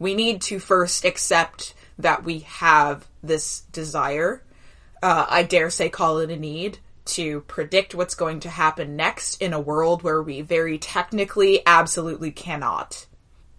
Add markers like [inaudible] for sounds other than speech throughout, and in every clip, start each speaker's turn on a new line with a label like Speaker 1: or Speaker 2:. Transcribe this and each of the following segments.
Speaker 1: we need to first accept that we have this desire. Uh, I dare say, call it a need to predict what's going to happen next in a world where we very technically absolutely cannot.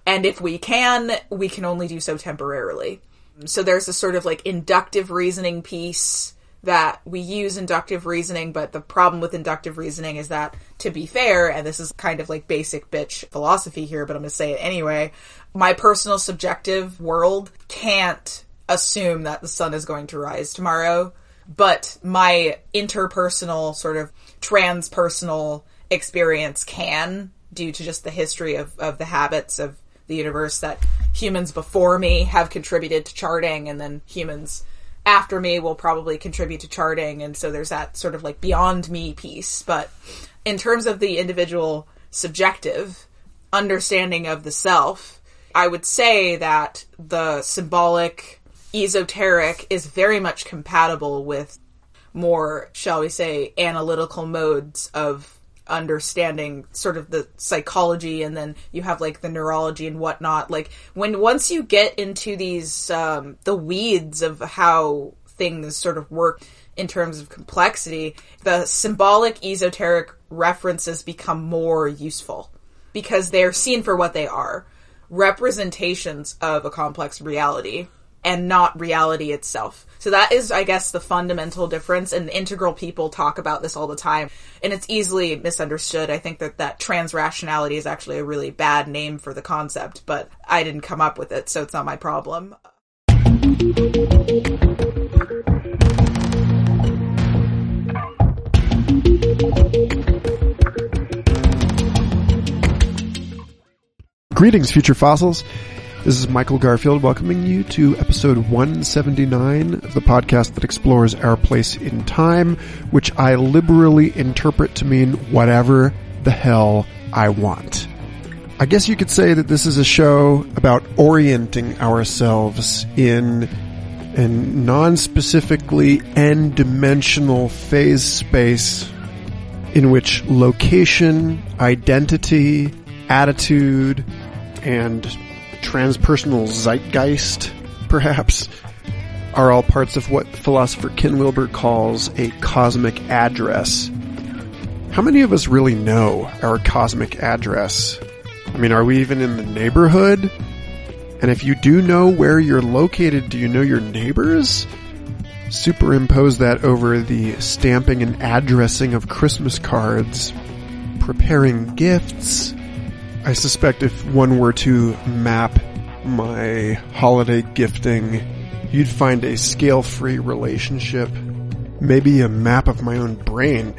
Speaker 1: And if we can, we can only do so temporarily. So there's a sort of like inductive reasoning piece that we use inductive reasoning, but the problem with inductive reasoning is that, to be fair, and this is kind of like basic bitch philosophy here, but I'm gonna say it anyway, my personal subjective world can't assume that the sun is going to rise tomorrow, but my interpersonal, sort of transpersonal experience can, due to just the history of, of the habits of the universe that humans before me have contributed to charting, and then humans after me will probably contribute to charting, and so there's that sort of like beyond me piece. But in terms of the individual subjective understanding of the self, I would say that the symbolic esoteric is very much compatible with more, shall we say, analytical modes of understanding sort of the psychology and then you have like the neurology and whatnot. Like when once you get into these um the weeds of how things sort of work in terms of complexity the symbolic esoteric references become more useful because they're seen for what they are representations of a complex reality and not reality itself. So that is, I guess, the fundamental difference. And integral people talk about this all the time, and it's easily misunderstood. I think that that trans rationality is actually a really bad name for the concept, but I didn't come up with it, so it's not my problem.
Speaker 2: Greetings, future fossils. This is Michael Garfield welcoming you to episode 179 of the podcast that explores our place in time, which I liberally interpret to mean whatever the hell I want. I guess you could say that this is a show about orienting ourselves in a non-specifically n-dimensional phase space in which location, identity, attitude, and transpersonal zeitgeist, perhaps, are all parts of what philosopher Ken Wilber calls a cosmic address. How many of us really know our cosmic address? I mean, are we even in the neighborhood? And if you do know where you're located, do you know your neighbors? Superimpose that over the stamping and addressing of Christmas cards, preparing gifts, I suspect if one were to map my holiday gifting, you'd find a scale-free relationship, maybe a map of my own brain.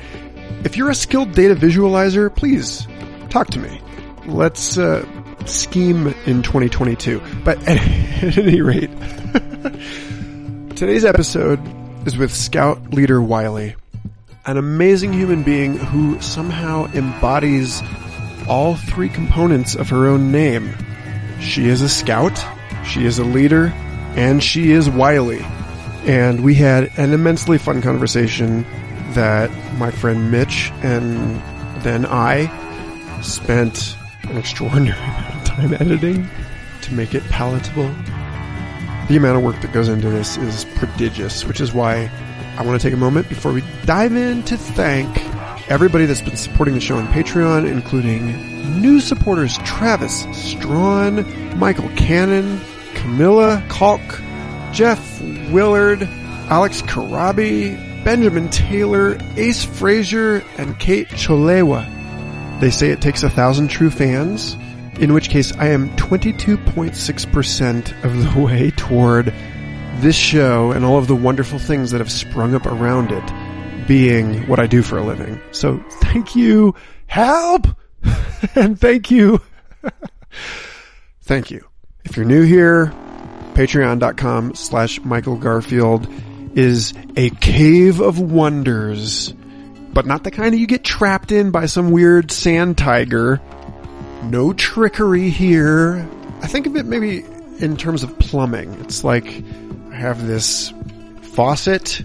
Speaker 2: If you're a skilled data visualizer, please talk to me. Let's uh, scheme in 2022. But at, [laughs] at any rate, [laughs] today's episode is with Scout Leader Wiley, an amazing human being who somehow embodies all three components of her own name. She is a scout, she is a leader, and she is wily. And we had an immensely fun conversation that my friend Mitch and then I spent an extraordinary [laughs] amount of time editing to make it palatable. The amount of work that goes into this is prodigious, which is why I want to take a moment before we dive in to thank everybody that's been supporting the show on Patreon, including new supporters Travis Strawn, Michael Cannon, Camilla Kalk, Jeff Willard, Alex Karabi, Benjamin Taylor, Ace Frazier, and Kate Cholewa. They say it takes a thousand true fans, in which case I am 22.6% of the [laughs] way toward this show and all of the wonderful things that have sprung up around it being what I do for a living. So thank you. Help! [laughs] and thank you. [laughs] thank you. If you're new here, patreon.com slash Michael Garfield is a cave of wonders, but not the kind of you get trapped in by some weird sand tiger. No trickery here. I think of it maybe in terms of plumbing. It's like I have this faucet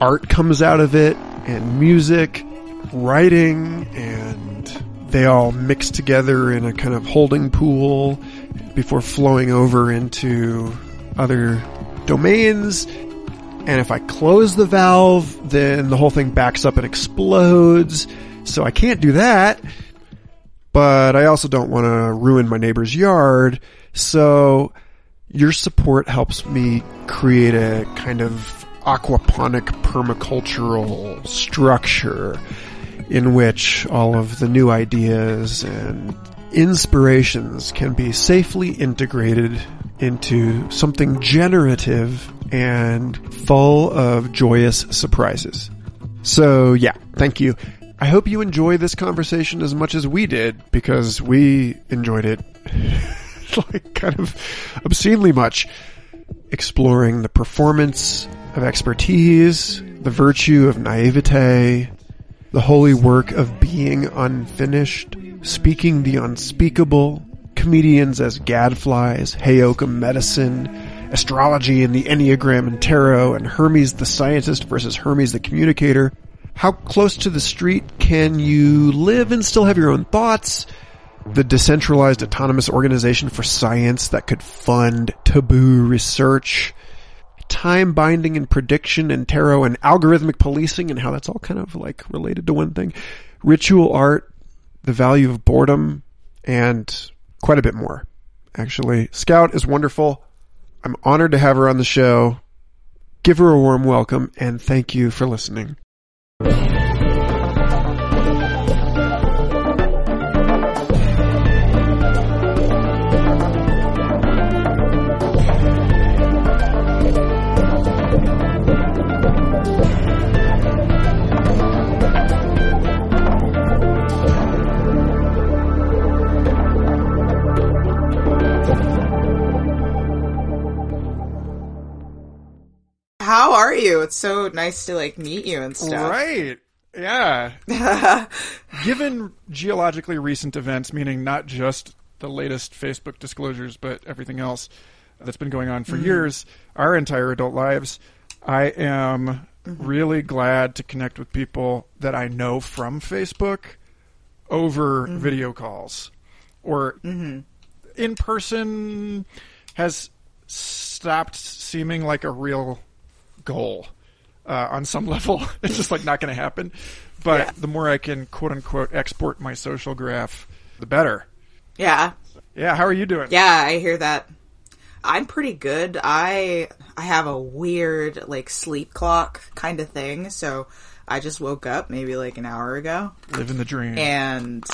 Speaker 2: art comes out of it and music, writing, and they all mix together in a kind of holding pool. before flowing over into other domains. And if I close the valve, then the whole thing backs up and explodes. So I can't do that. But I also don't want to ruin my neighbor's yard. So your support helps me create a kind of aquaponic permacultural structure in which all of the new ideas and inspirations can be safely integrated into something generative and full of joyous surprises. So yeah, thank you. I hope you enjoy this conversation as much as we did because we enjoyed it [laughs] like kind of obscenely much exploring the performance of expertise, the virtue of naivete, the holy work of being unfinished, speaking the unspeakable, comedians as gadflies, Heyoka medicine, astrology and the Enneagram and tarot, and Hermes the scientist versus Hermes the communicator. How close to the street can you live and still have your own thoughts? The decentralized autonomous organization for science that could fund taboo research time binding and prediction and tarot and algorithmic policing and how that's all kind of like related to one thing. Ritual art, the value of boredom, and quite a bit more. Actually, Scout is wonderful. I'm honored to have her on the show. Give her a warm welcome and thank you for listening.
Speaker 1: How are you? It's so nice to like meet you and stuff.
Speaker 2: Right. Yeah. [laughs] Given geologically recent events, meaning not just the latest Facebook disclosures, but everything else that's been going on for mm-hmm. years, our entire adult lives, I am mm-hmm. really glad to connect with people that I know from Facebook over mm-hmm. video calls or in person has stopped seeming like a real goal uh, on some [laughs] level. it's just like not going to happen. But
Speaker 1: Yeah.
Speaker 2: the more I can quote unquote export my social graph, the better.
Speaker 1: Yeah.
Speaker 2: Yeah, how are you doing?
Speaker 1: Yeah, I hear that. I'm pretty good. I I have a weird like sleep clock kind of thing, so I just woke up maybe like an hour ago
Speaker 2: Living the dream.
Speaker 1: and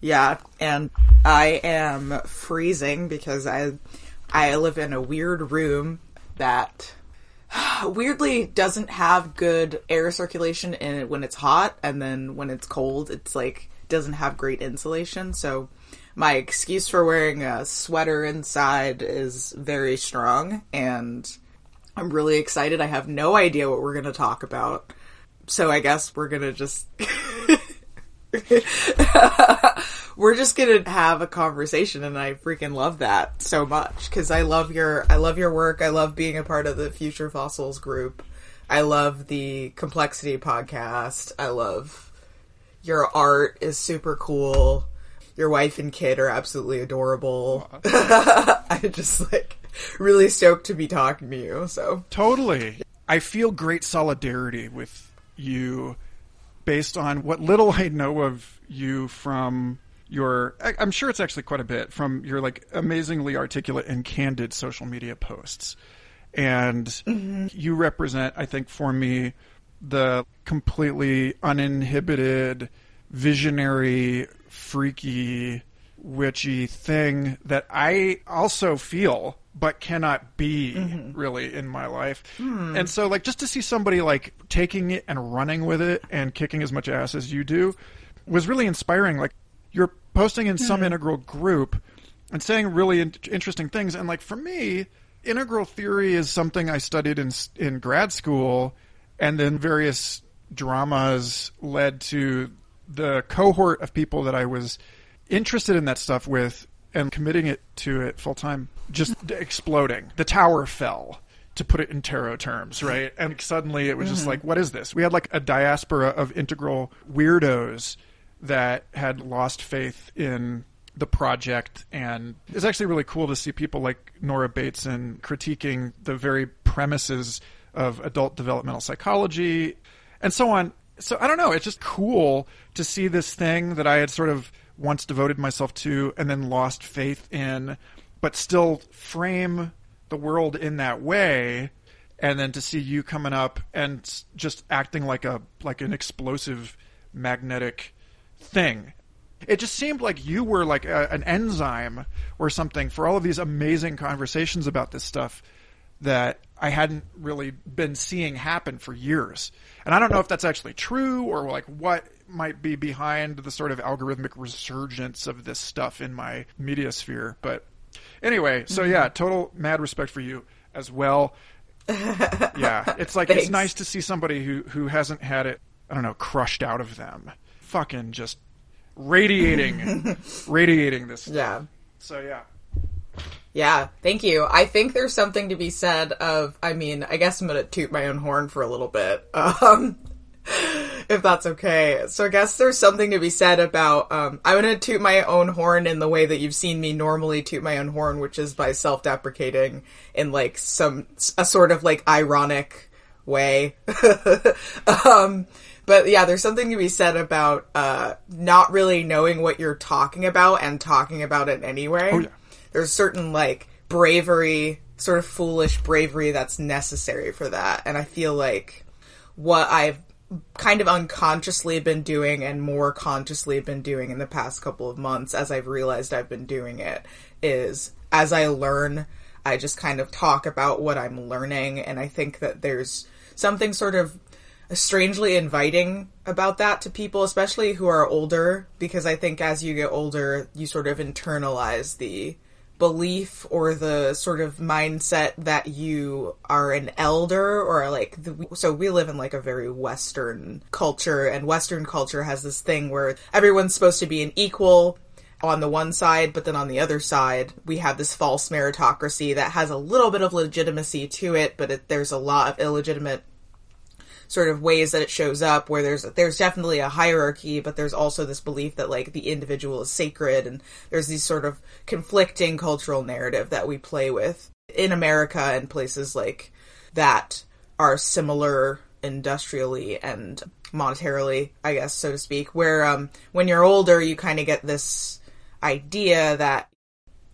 Speaker 1: yeah, and I am freezing because I I live in a weird room that [sighs] weirdly doesn't have good air circulation in it when it's hot and then when it's cold it's like doesn't have great insulation so my excuse for wearing a sweater inside is very strong and I'm really excited. I have no idea what we're going to talk about. So I guess we're going to just [laughs] [laughs] we're just gonna have a conversation and i freaking love that so much because i love your i love your work. I love being a part of the future fossils group. I love the complexity podcast. I love your art is super cool. Your wife and kid are absolutely adorable. [laughs] I'm just like really stoked to be talking to you so.
Speaker 2: Totally. I feel great solidarity with you based on what little I know of you from your I'm sure it's actually quite a bit from your like amazingly articulate and candid social media posts. And mm-hmm. you represent I think for me the completely uninhibited visionary freaky witchy thing that I also feel but cannot be mm-hmm. really in my life. Hmm. And so like just to see somebody like taking it and running with it and kicking as much ass as you do was really inspiring. Like you're posting in some hmm. integral group and saying really in- interesting things and like for me integral theory is something I studied in in grad school and then various dramas led to the cohort of people that I was interested in that stuff with and committing it to it full time just hmm. exploding. The tower fell, to put it in tarot terms, right? And suddenly it was just hmm. like, what is this? We had like a diaspora of integral weirdos that had lost faith in
Speaker 3: the project. And it's actually really cool to see people like Nora Bateson critiquing the very premises of adult developmental psychology and so on. So I don't know, it's just cool to see this thing that I had sort of once devoted myself to and then lost faith in, but still frame the world in that way. And then to see you coming up and just acting like a like an explosive magnetic thing it just seemed like you were like a, an enzyme or something for all of these amazing conversations about this stuff that I hadn't really been seeing happen for years. And I don't know if that's actually true or like what might be behind the sort of algorithmic resurgence of this stuff in my media sphere. But anyway, so mm-hmm. yeah, total mad respect for you as well. [laughs] yeah, it's like it's nice to see somebody who who hasn't had it, I don't know, crushed out of them. Fucking just radiating, [laughs] radiating this. Stuff.
Speaker 1: Yeah.
Speaker 3: So yeah.
Speaker 1: Yeah, thank you. I think there's something to be said of. I mean, I guess I'm gonna toot my own horn for a little bit, [laughs] um, if that's okay. So I guess there's something to be said about. Um, I'm gonna toot my own horn in the way that you've seen me normally toot my own horn, which is by self-deprecating in like some a sort of like ironic way. [laughs] um, but yeah, there's something to be said about uh, not really knowing what you're talking about and talking about it anyway.
Speaker 3: Oh, yeah.
Speaker 1: There's certain like bravery, sort of foolish bravery that's necessary for that. And I feel like what I've kind of unconsciously been doing and more consciously been doing in the past couple of months as I've realized I've been doing it is as I learn, I just kind of talk about what I'm learning. And I think that there's something sort of strangely inviting about that to people, especially who are older, because I think as you get older, you sort of internalize the belief or the sort of mindset that you are an elder or like the, so we live in like a very western culture and western culture has this thing where everyone's supposed to be an equal on the one side, but then on the other side, we have this false meritocracy that has a little bit of legitimacy to it, but it, there's a lot of illegitimate sort of ways that it shows up where there's there's definitely a hierarchy but there's also this belief that like the individual is sacred and there's these sort of conflicting cultural narrative that we play with in America and places like that are similar industrially and monetarily, I guess so to speak, where um when you're older you kind of get this idea that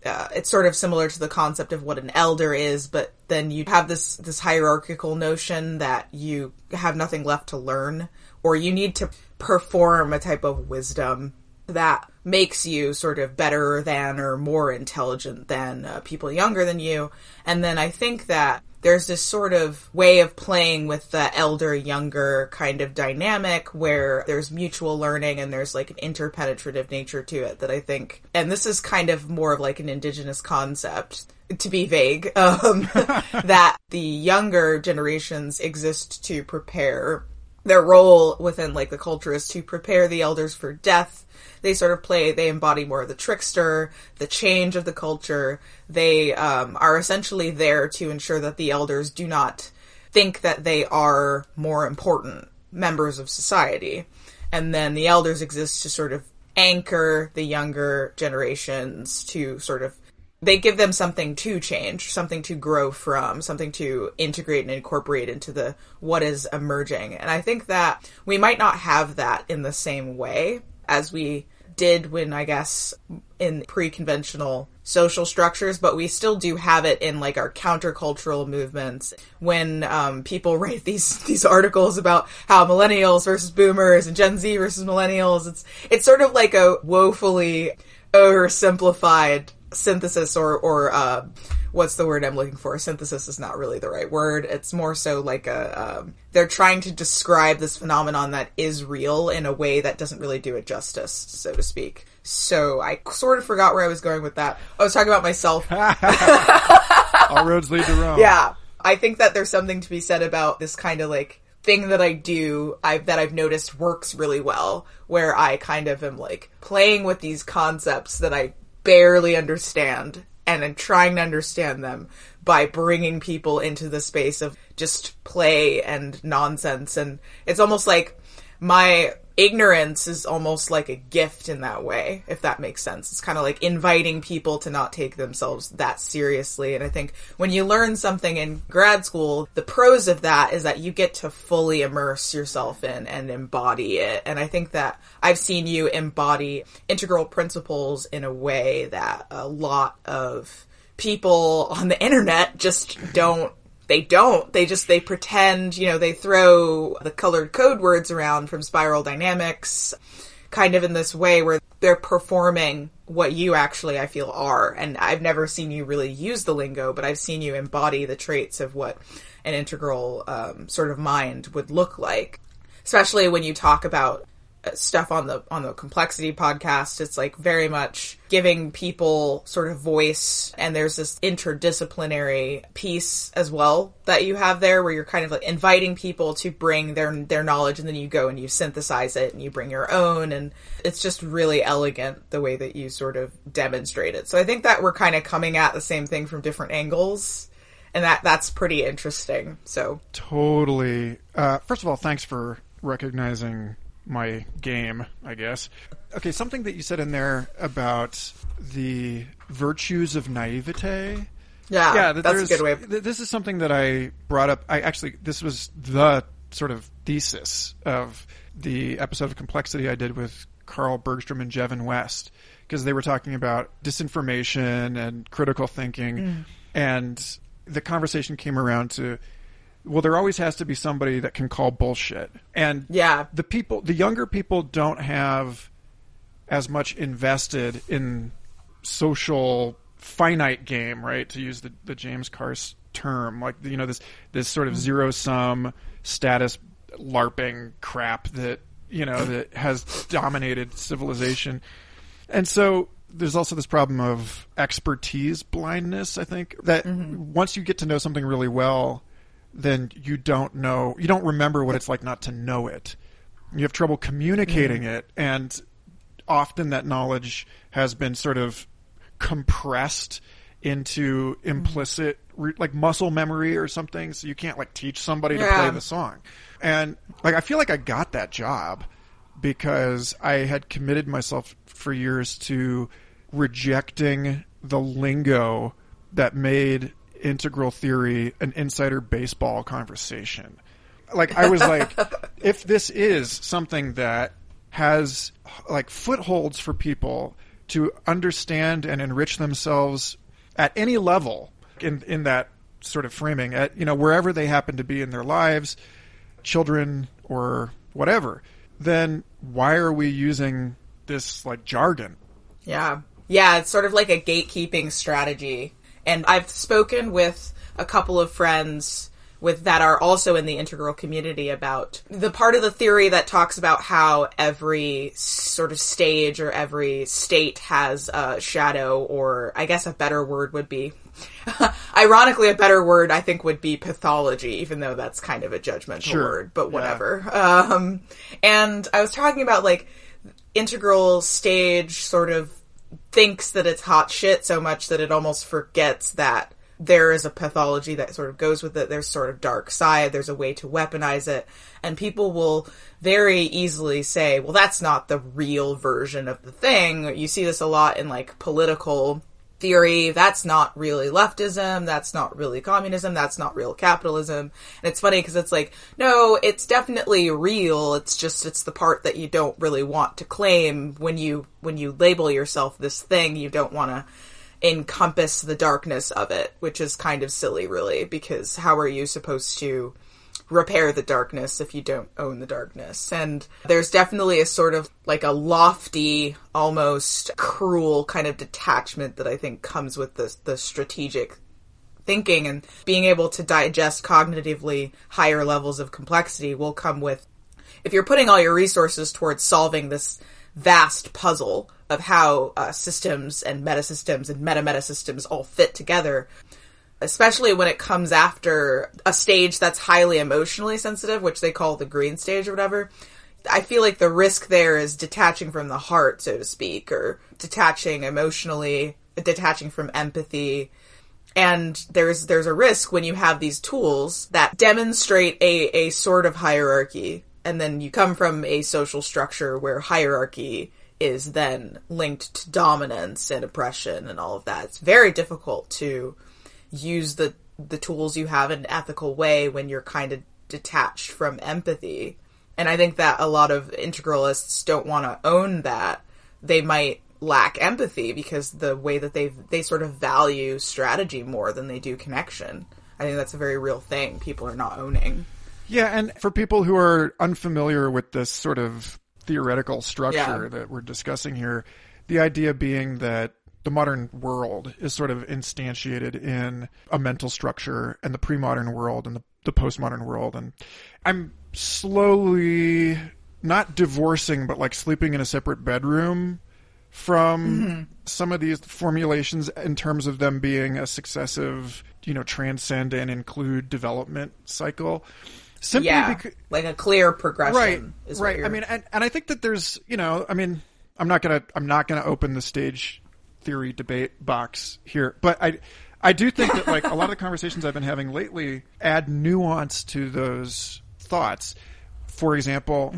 Speaker 1: uh, it's sort of similar to the concept of what an elder is, but then you have this this hierarchical notion that you have nothing left to learn, or you need to perform a type of wisdom that makes you sort of better than or more intelligent than uh, people younger than you. And then I think that there's this sort of way of playing with the elder younger kind of dynamic where there's mutual learning and there's like an interpenetrative nature to it that I think, and this is kind of more of like an indigenous concept to be vague, [laughs] um, [laughs] that the younger generations exist to prepare their role within like the culture is to prepare the elders for death they sort of play they embody more of the trickster the change of the culture they um, are essentially there to ensure that the elders do not think that they are more important members of society and then the elders exist to sort of anchor the younger generations to sort of they give them something to change, something to grow from, something to integrate and incorporate into the what is emerging. And I think that we might not have that in the same way as we did when I guess in pre-conventional social structures, but we still do have it in like our countercultural movements. When um, people write these [laughs] these articles about how millennials versus boomers and Gen Z versus millennials, it's it's sort of like a woefully oversimplified synthesis or or uh, what's the word I'm looking for? Synthesis is not really the right word. It's more so like a um, they're trying to describe this phenomenon that is real in a way that doesn't really do it justice, so to speak. So I sort of forgot where I was going with that. I was talking about myself. [laughs]
Speaker 3: All roads lead to Rome.
Speaker 1: Yeah, I think that there's something to be said about this kind of like thing that I do I've, that I've noticed works really well where I kind of am like playing with these concepts that I barely understand and I'm trying to understand them by bringing people into the space of just play and nonsense. And it's almost like my ignorance is almost like a gift in that way, if that makes sense. It's kind of like inviting people to not take themselves that seriously. And I think when you learn something in grad school, the pros of that is that you get to fully immerse yourself in and embody it. And I think that I've seen you embody integral principles in a way that a lot of people on the internet just don't they don't. They just they pretend, you know, they throw the colored code words around from Spiral Dynamics kind of in this way where they're performing what you actually I feel are. And I've never seen you really use the lingo, but I've seen you embody the traits of what an integral um, sort of mind would look like. Especially when you talk about stuff on the on the complexity podcast. It's like very much giving people sort of voice and there's this interdisciplinary piece as well that you have there where you're kind of like inviting people to bring their their knowledge and then you go and you synthesize it and you bring your own and it's just really elegant the way that you sort of demonstrate it. So i think that we're kind of coming at the same thing from different angles and that that's pretty interesting. So
Speaker 3: totally. Uh, first of all thanks for recognizing my game, I guess. Okay, something that you said in there about the virtues of naivete.
Speaker 1: Yeah, yeah, that's a good way.
Speaker 3: This is something that I brought up. I actually, this was the sort of thesis of the episode of Complexity I did with Carl Bergstrom and Jevin West because they were talking about disinformation and critical thinking, mm. and the conversation came around to well, there always has to be somebody that can call bullshit. And
Speaker 1: yeah,
Speaker 3: the people, the younger people don't have as much invested in social finite game, right? To use the, the James Carse term, like you know this this sort of zero sum status larping crap that you know that has dominated civilization, and so there's also this problem of expertise blindness. I think that mm-hmm. once you get to know something really well then you don't know, you don't remember what it's like not to know it. You have trouble communicating mm. it, and often that knowledge has been sort of compressed into implicit like muscle memory or something so you can't like teach somebody yeah. to play the song and like i feel like i got that job because i had committed myself for years to rejecting the lingo that made integral theory an insider baseball conversation. Like I was like, [laughs] if this is something that has like footholds for people to understand and enrich themselves at any level in in that sort of framing at you know wherever they happen to be in their lives, children or whatever, then why are we using this like jargon?
Speaker 1: Yeah. Yeah, it's sort of like a gatekeeping strategy and I've spoken with a couple of friends with that are also in the integral community about the part of the theory that talks about how every sort of stage or every state has a shadow or I guess a better word would be [laughs] ironically a better word I think would be pathology even though that's kind of a judgmental sure. word but whatever yeah. um, and I was talking about like integral stage sort of thinks that it's hot shit so much that it almost forgets that there is a pathology that sort of goes with it. There's sort of dark side. There's a way to weaponize it. And people will very easily say, well, that's not the real version of the thing. You see this a lot in like political theory. That's not really leftism. That's not really communism. That's not real capitalism. And it's funny because it's like, no, it's definitely real. It's just, it's the part that you don't really want to claim when you, when you label yourself this thing, you don't want to encompass the darkness of it, which is kind of silly really, because how are you supposed to repair the darkness if you don't own the darkness. And there's definitely a sort of like a lofty, almost cruel kind of detachment that I think comes with the, the strategic thinking and being able to digest cognitively higher levels of complexity will come with if you're putting all your resources towards solving this vast puzzle of how uh, systems and meta systems and meta meta systems all fit together especially when it comes after a stage that's highly emotionally sensitive, which they call the green stage or whatever. I feel like the risk there is detaching from the heart, so to speak, or detaching emotionally, detaching from empathy. And there's there's a risk when you have these tools that demonstrate a, a sort of hierarchy and then you come from a social structure where hierarchy is then linked to dominance and oppression and all of that. It's very difficult to use the the tools you have in an ethical way when you're kind of detached from empathy. And I think that a lot of integralists don't want to own that. They might lack empathy because the way that they they sort of value strategy more than they do connection. I think that's a very real thing people are not owning.
Speaker 3: Yeah, and for people who are unfamiliar with this sort of theoretical structure
Speaker 1: Yeah.
Speaker 3: that we're discussing here, the idea being that the modern world is sort of instantiated in a mental structure and the pre-modern world and the, the postmodern world and I'm slowly not divorcing but like sleeping in a separate bedroom from mm-hmm. some of these formulations in terms of them being a successive, you know, transcend and include development cycle. Simply
Speaker 1: Yeah,
Speaker 3: becau-
Speaker 1: like a clear progression.
Speaker 3: right
Speaker 1: is
Speaker 3: right i mean and, and i think that there's you know i mean i'm not gonna i'm not gonna open the stage theory debate box here. But i i do think that like a lot of the conversations i've been having lately add nuance to those thoughts. For example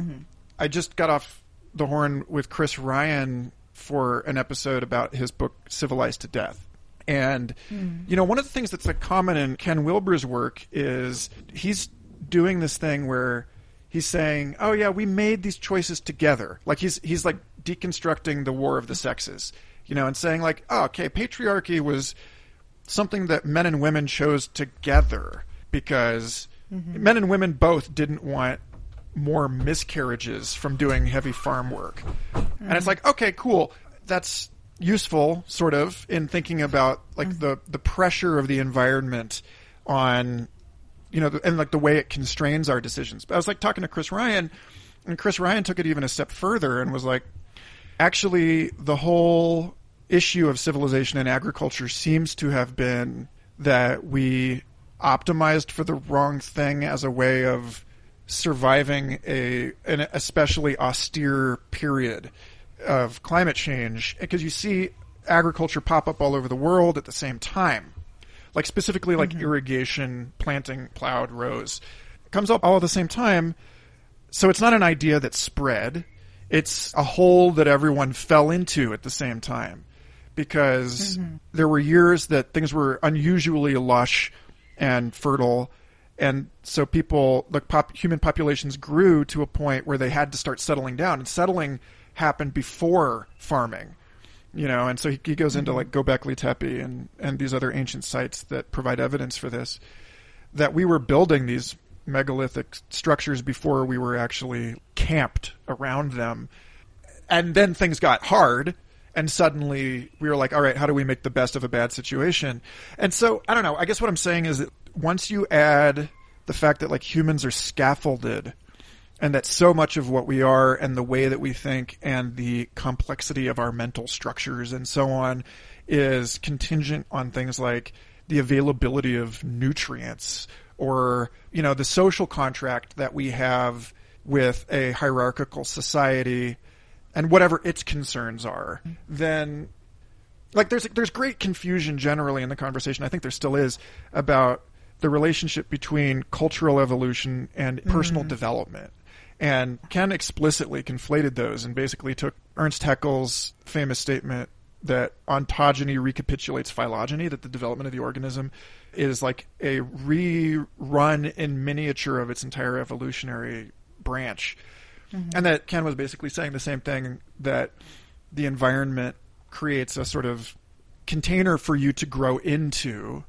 Speaker 3: i just got off the horn with chris ryan for an episode about his book civilized to death. And hmm. you know, one of the things that's like common in Ken Wilber's work is he's doing this thing where he's saying, "Oh yeah, we made these choices together." Like he's he's like deconstructing the war of the sexes, you know, and saying like, "Oh, okay, patriarchy was something that men and women chose together because mm-hmm. men and women both didn't want more miscarriages from doing heavy farm work. And it's mm-hmm. like, okay, cool. That's useful sort of in thinking about like mm-hmm. the the pressure of the environment on you know and like the way it constrains our decisions. But I was like talking to Chris Ryan and Chris Ryan took it even a step further and was like actually the whole issue of civilization and agriculture seems to have been that we optimized for the wrong thing as a way of surviving a an especially austere period of climate change. Because you see agriculture pop up all over the world at the same time. Like specifically like mm-hmm. irrigation planting plowed rows. Comes up all at the same time so it's not an idea that spread it's a hole that everyone fell into at the same time because mm-hmm. there were years that things were unusually lush and fertile. And so people the pop, human populations grew to a point where they had to start settling down. And settling happened before farming you know and so he, he goes into mm-hmm. like Gobekli Tepe and and these other ancient sites that provide evidence for this that we were building these megalithic structures before we were actually camped around them. And then things got hard and suddenly we were like all right how do we make the best of a bad situation? And so i don't know i guess what i'm saying is that once you add the fact that like humans are scaffolded and that so much of what we are and the way that we think and the complexity of our mental structures and so on is contingent on things like the availability of nutrients or you know the social contract that we have with a hierarchical society and whatever its concerns are mm-hmm. then like there's there's great confusion generally in the conversation. I think there still is about the relationship between cultural evolution and personal mm-hmm. development. And Ken explicitly conflated those and basically took Ernst Haeckel's famous statement that ontogeny recapitulates phylogeny, that the development of the organism is like a rerun in miniature of its entire evolutionary branch. Mm-hmm. And that Ken was basically saying the same thing that the environment creates a sort of container for you to grow into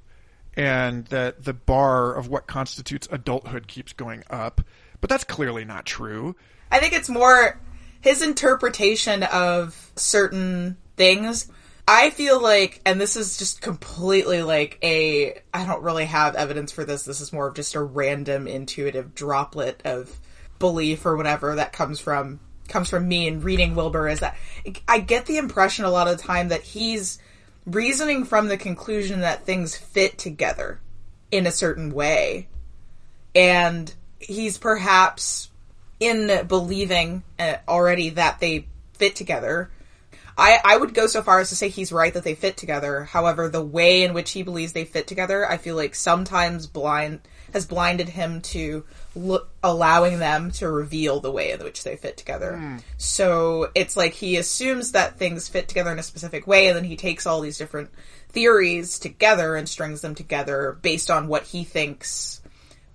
Speaker 3: and that the bar of what constitutes adulthood keeps going up. But that's clearly not true.
Speaker 1: I think it's more his interpretation of certain things. I feel like, and this is just completely like a, I don't really have evidence for this. This is more of just a random intuitive droplet of belief or whatever that comes from comes from me and reading Wilber is that I get the impression a lot of the time that he's reasoning from the conclusion that things fit together in a certain way. And he's perhaps in believing uh, already that they fit together. I, I would go so far as to say he's right that they fit together. However, the way in which he believes they fit together, I feel like sometimes blind has blinded him to look, allowing them to reveal the way in which they fit together. Hmm. So it's like he assumes that things fit together in a specific way, and then he takes all these different theories together and strings them together based on what he thinks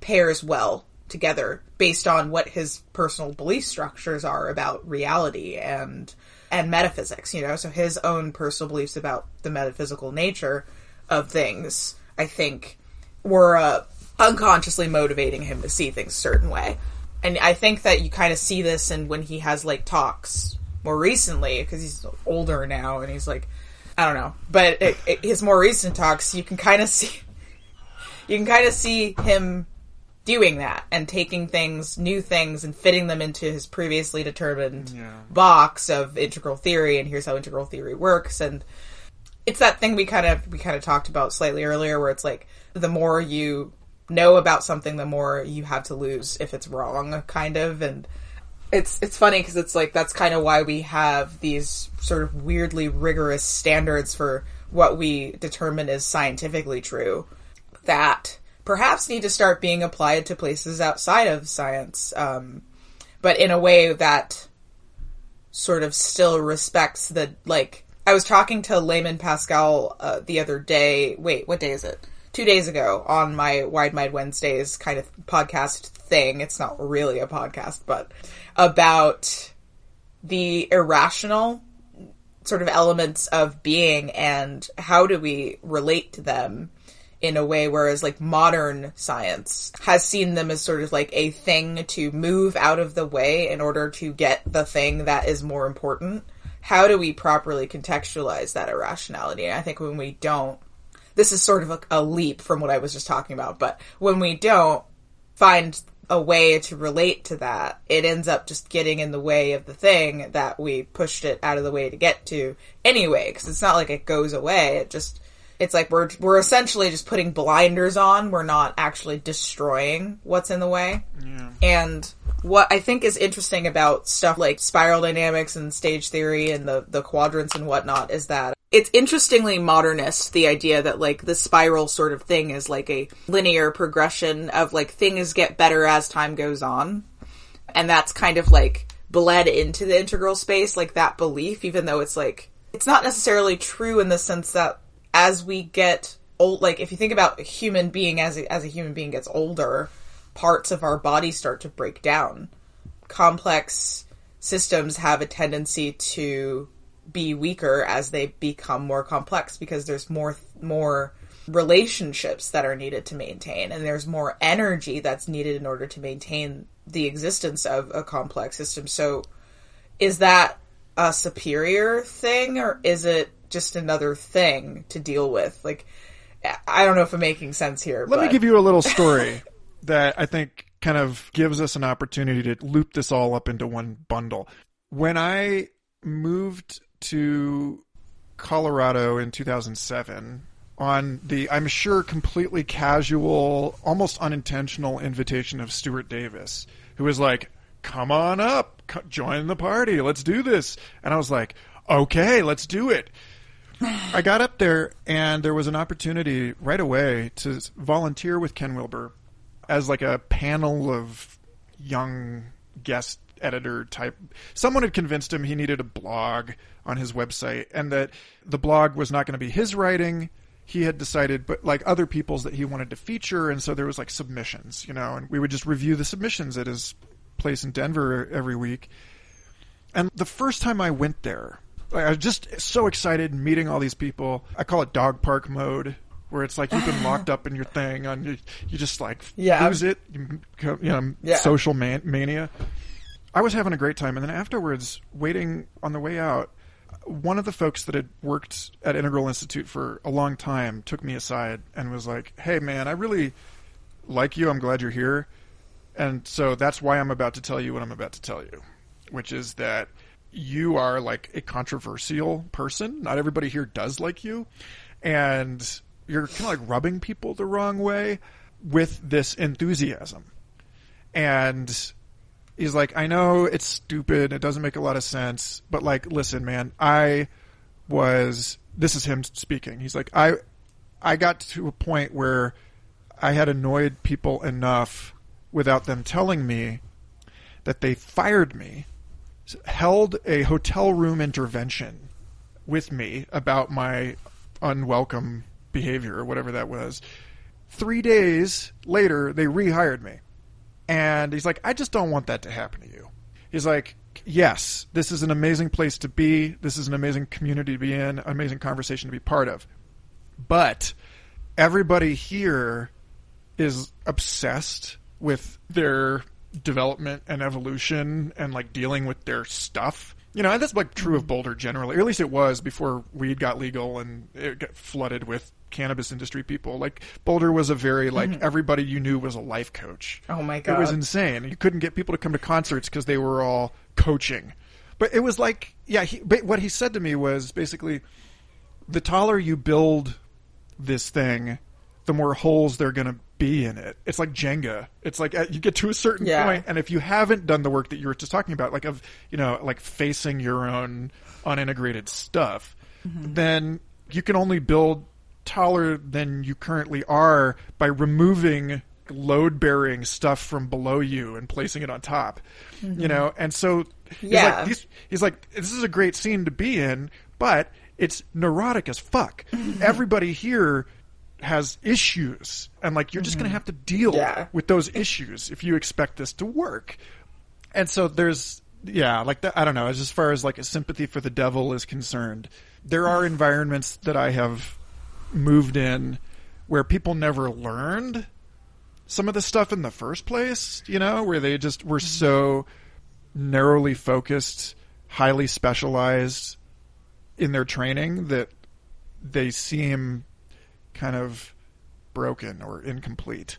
Speaker 1: pairs well together based on what his personal belief structures are about reality and and metaphysics you know so his own personal beliefs about the metaphysical nature of things i think were uh, unconsciously motivating him to see things a certain way. And i think that you kind of see this and when he has like talks more recently because he's older now and he's like i don't know. But it, it, his more recent talks you can kind of [laughs] see you can kind of see him doing that and taking things, new things, and fitting them into his previously determined box of integral theory. And here's how integral theory works. And it's that thing we kind of we kind of talked about slightly earlier, where it's like the more you know about something, the more you have to lose if it's wrong, kind of. And it's it's funny because it's like that's kind of why we have these sort of weirdly rigorous standards for what we determine is scientifically true that perhaps need to start being applied to places outside of science, um, but in a way that sort of still respects the like. I was talking to Layman Pascal uh, the other day. Wait, what day is it? Two days ago on my Wide Mind Wednesdays kind of podcast thing. It's not really a podcast, but about the irrational sort of elements of being and how do we relate to them in a way whereas like modern science has seen them as sort of like a thing to move out of the way in order to get the thing that is more important. How do we properly contextualize that irrationality? And i think when we don't this is sort of a, a leap from what i was just talking about but when we don't find a way to relate to that it ends up just getting in the way of the thing that we pushed it out of the way to get to anyway because it's not like it goes away. It just it's like we're we're essentially just putting blinders on. We're not actually destroying what's in the way. And what I think is interesting about stuff like spiral dynamics and stage theory and the the quadrants and whatnot is that it's interestingly modernist the idea that like the spiral sort of thing is like a linear progression of like things get better as time goes on and that's kind of like bled into the integral space like that belief even though it's like it's not necessarily true in the sense that as we get old like if you think about a human being as a, as a human being gets older parts of our body start to break down. Complex systems have a tendency to be weaker as they become more complex because there's more more relationships that are needed to maintain and there's more energy that's needed in order to maintain the existence of a complex system. So is that a superior thing or is it just another thing to deal with like i don't know if i'm making sense here
Speaker 3: Let
Speaker 1: but
Speaker 3: me give you a little story [laughs] that I think kind of gives us an opportunity to loop this all up into one bundle. When I moved to Colorado in 2007, on the, I'm sure, completely casual, almost unintentional invitation of Stuart Davis, who was like, come on up, join the party, let's do this. And I was like, okay, let's do it. I got up there and there was an opportunity right away to volunteer with Ken Wilber as like a panel of young guest editor type. Someone had convinced him he needed a blog on his website and that the blog was not going to be his writing. He had decided, but like other people's that he wanted to feature. And so there was like submissions, you know, and we would just review the submissions at his place in Denver every week. And the first time I went there, like, I was just so excited meeting all these people. I call it dog park mode, where it's like you've been locked up in your thing, and you, you just like
Speaker 1: Yeah.
Speaker 3: lose it, you, you know,
Speaker 1: Yeah.
Speaker 3: social man- mania. I was having a great time, and then afterwards, waiting on the way out, one of the folks that had worked at Integral Institute for a long time took me aside and was like, "Hey, man, I really like you. I'm glad you're here." And so that's why I'm about to tell you what I'm about to tell you, which is that you are like a controversial person. Not everybody here does like you. And you're kind of like rubbing people the wrong way with this enthusiasm. And he's like, I know it's stupid, it doesn't make a lot of sense, but like, listen, man, I was. This is him speaking. He's like, I, I got to a point where I had annoyed people enough without them telling me that they fired me, held a hotel room intervention with me about my unwelcome behavior or whatever that was. Three days later, they rehired me. And he's like, I just don't want that to happen to you. He's like, yes, this is an amazing place to be. This is an amazing community to be in, amazing conversation to be part of. But everybody here is obsessed with their development and evolution and like dealing with their stuff. You know, and that's like true of Boulder generally, or at least it was before weed got legal and it got flooded with cannabis industry people. Like Boulder was a very like mm-hmm. everybody you knew was a life coach.
Speaker 1: Oh my god,
Speaker 3: it was insane. You couldn't get people to come to concerts because they were all coaching. But it was like, yeah. He, but what he said to me was basically, the taller you build this thing, the more holes they're going to be in it. It's like Jenga. It's like uh, you get to a certain yeah. point, and if you haven't done the work that you were just talking about, like of you know, like facing your own unintegrated stuff, mm-hmm. then you can only build taller than you currently are by removing load bearing stuff from below you and placing it on top. Mm-hmm. You know, and so he's
Speaker 1: yeah.
Speaker 3: like he's like this is a great scene to be in, but it's neurotic as fuck. [laughs] Everybody here has issues and like you're just mm-hmm. going to have to deal
Speaker 1: yeah.
Speaker 3: with those issues if you expect this to work. And so there's yeah, like that, I don't know, as far as like a sympathy for the devil is concerned, there are environments that I have moved in where people never learned some of the stuff in the first place, you know, where they just were mm-hmm. so narrowly focused, highly specialized in their training that they seem kind of broken or incomplete.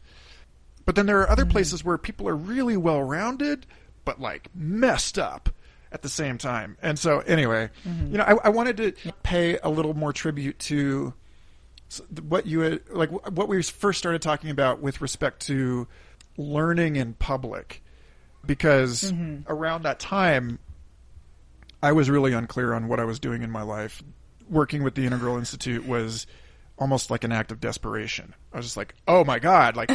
Speaker 3: But then there are other mm-hmm. places where people are really well rounded, but like messed up at the same time. And so, anyway, mm-hmm. you know, I, I, wanted to pay a little more tribute to what you had, like what we first started talking about with respect to learning in public, because mm-hmm. around that time, I was really unclear on what I was doing in my life. Working with the Integral Institute was almost like an act of desperation. I was just like, oh my god, like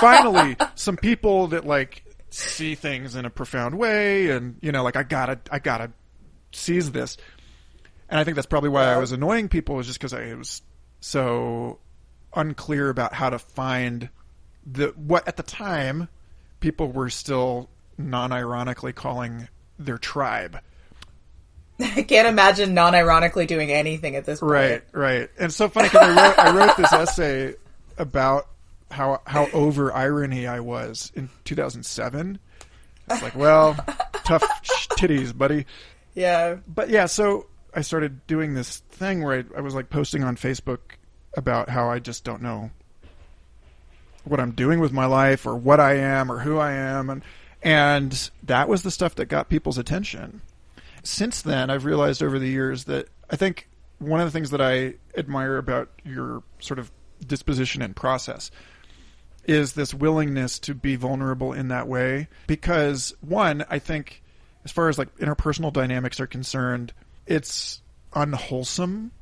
Speaker 3: finally [laughs] some people that like see things in a profound way, and you know, like I gotta, I gotta seize this. And I think that's probably why I was annoying people, was just because I was so unclear about how to find the what at the time people were still non-ironically calling their tribe [laughs]
Speaker 1: I can't imagine non-ironically doing anything at this point.
Speaker 3: Right, right. And so funny because I wrote, I wrote this essay about how how over irony I was in 2007. It's like, well, [laughs] tough titties, buddy.
Speaker 1: Yeah.
Speaker 3: But yeah, so I started doing this thing where I, I was like posting on Facebook about how I just don't know what I'm doing with my life or what I am or who I am and and that was the stuff that got people's attention since then, I've realized over the years that I think one of the things that I admire about your sort of disposition and process is this willingness to be vulnerable in that way. Because, one, I think as far as like interpersonal dynamics are concerned, it's unwholesome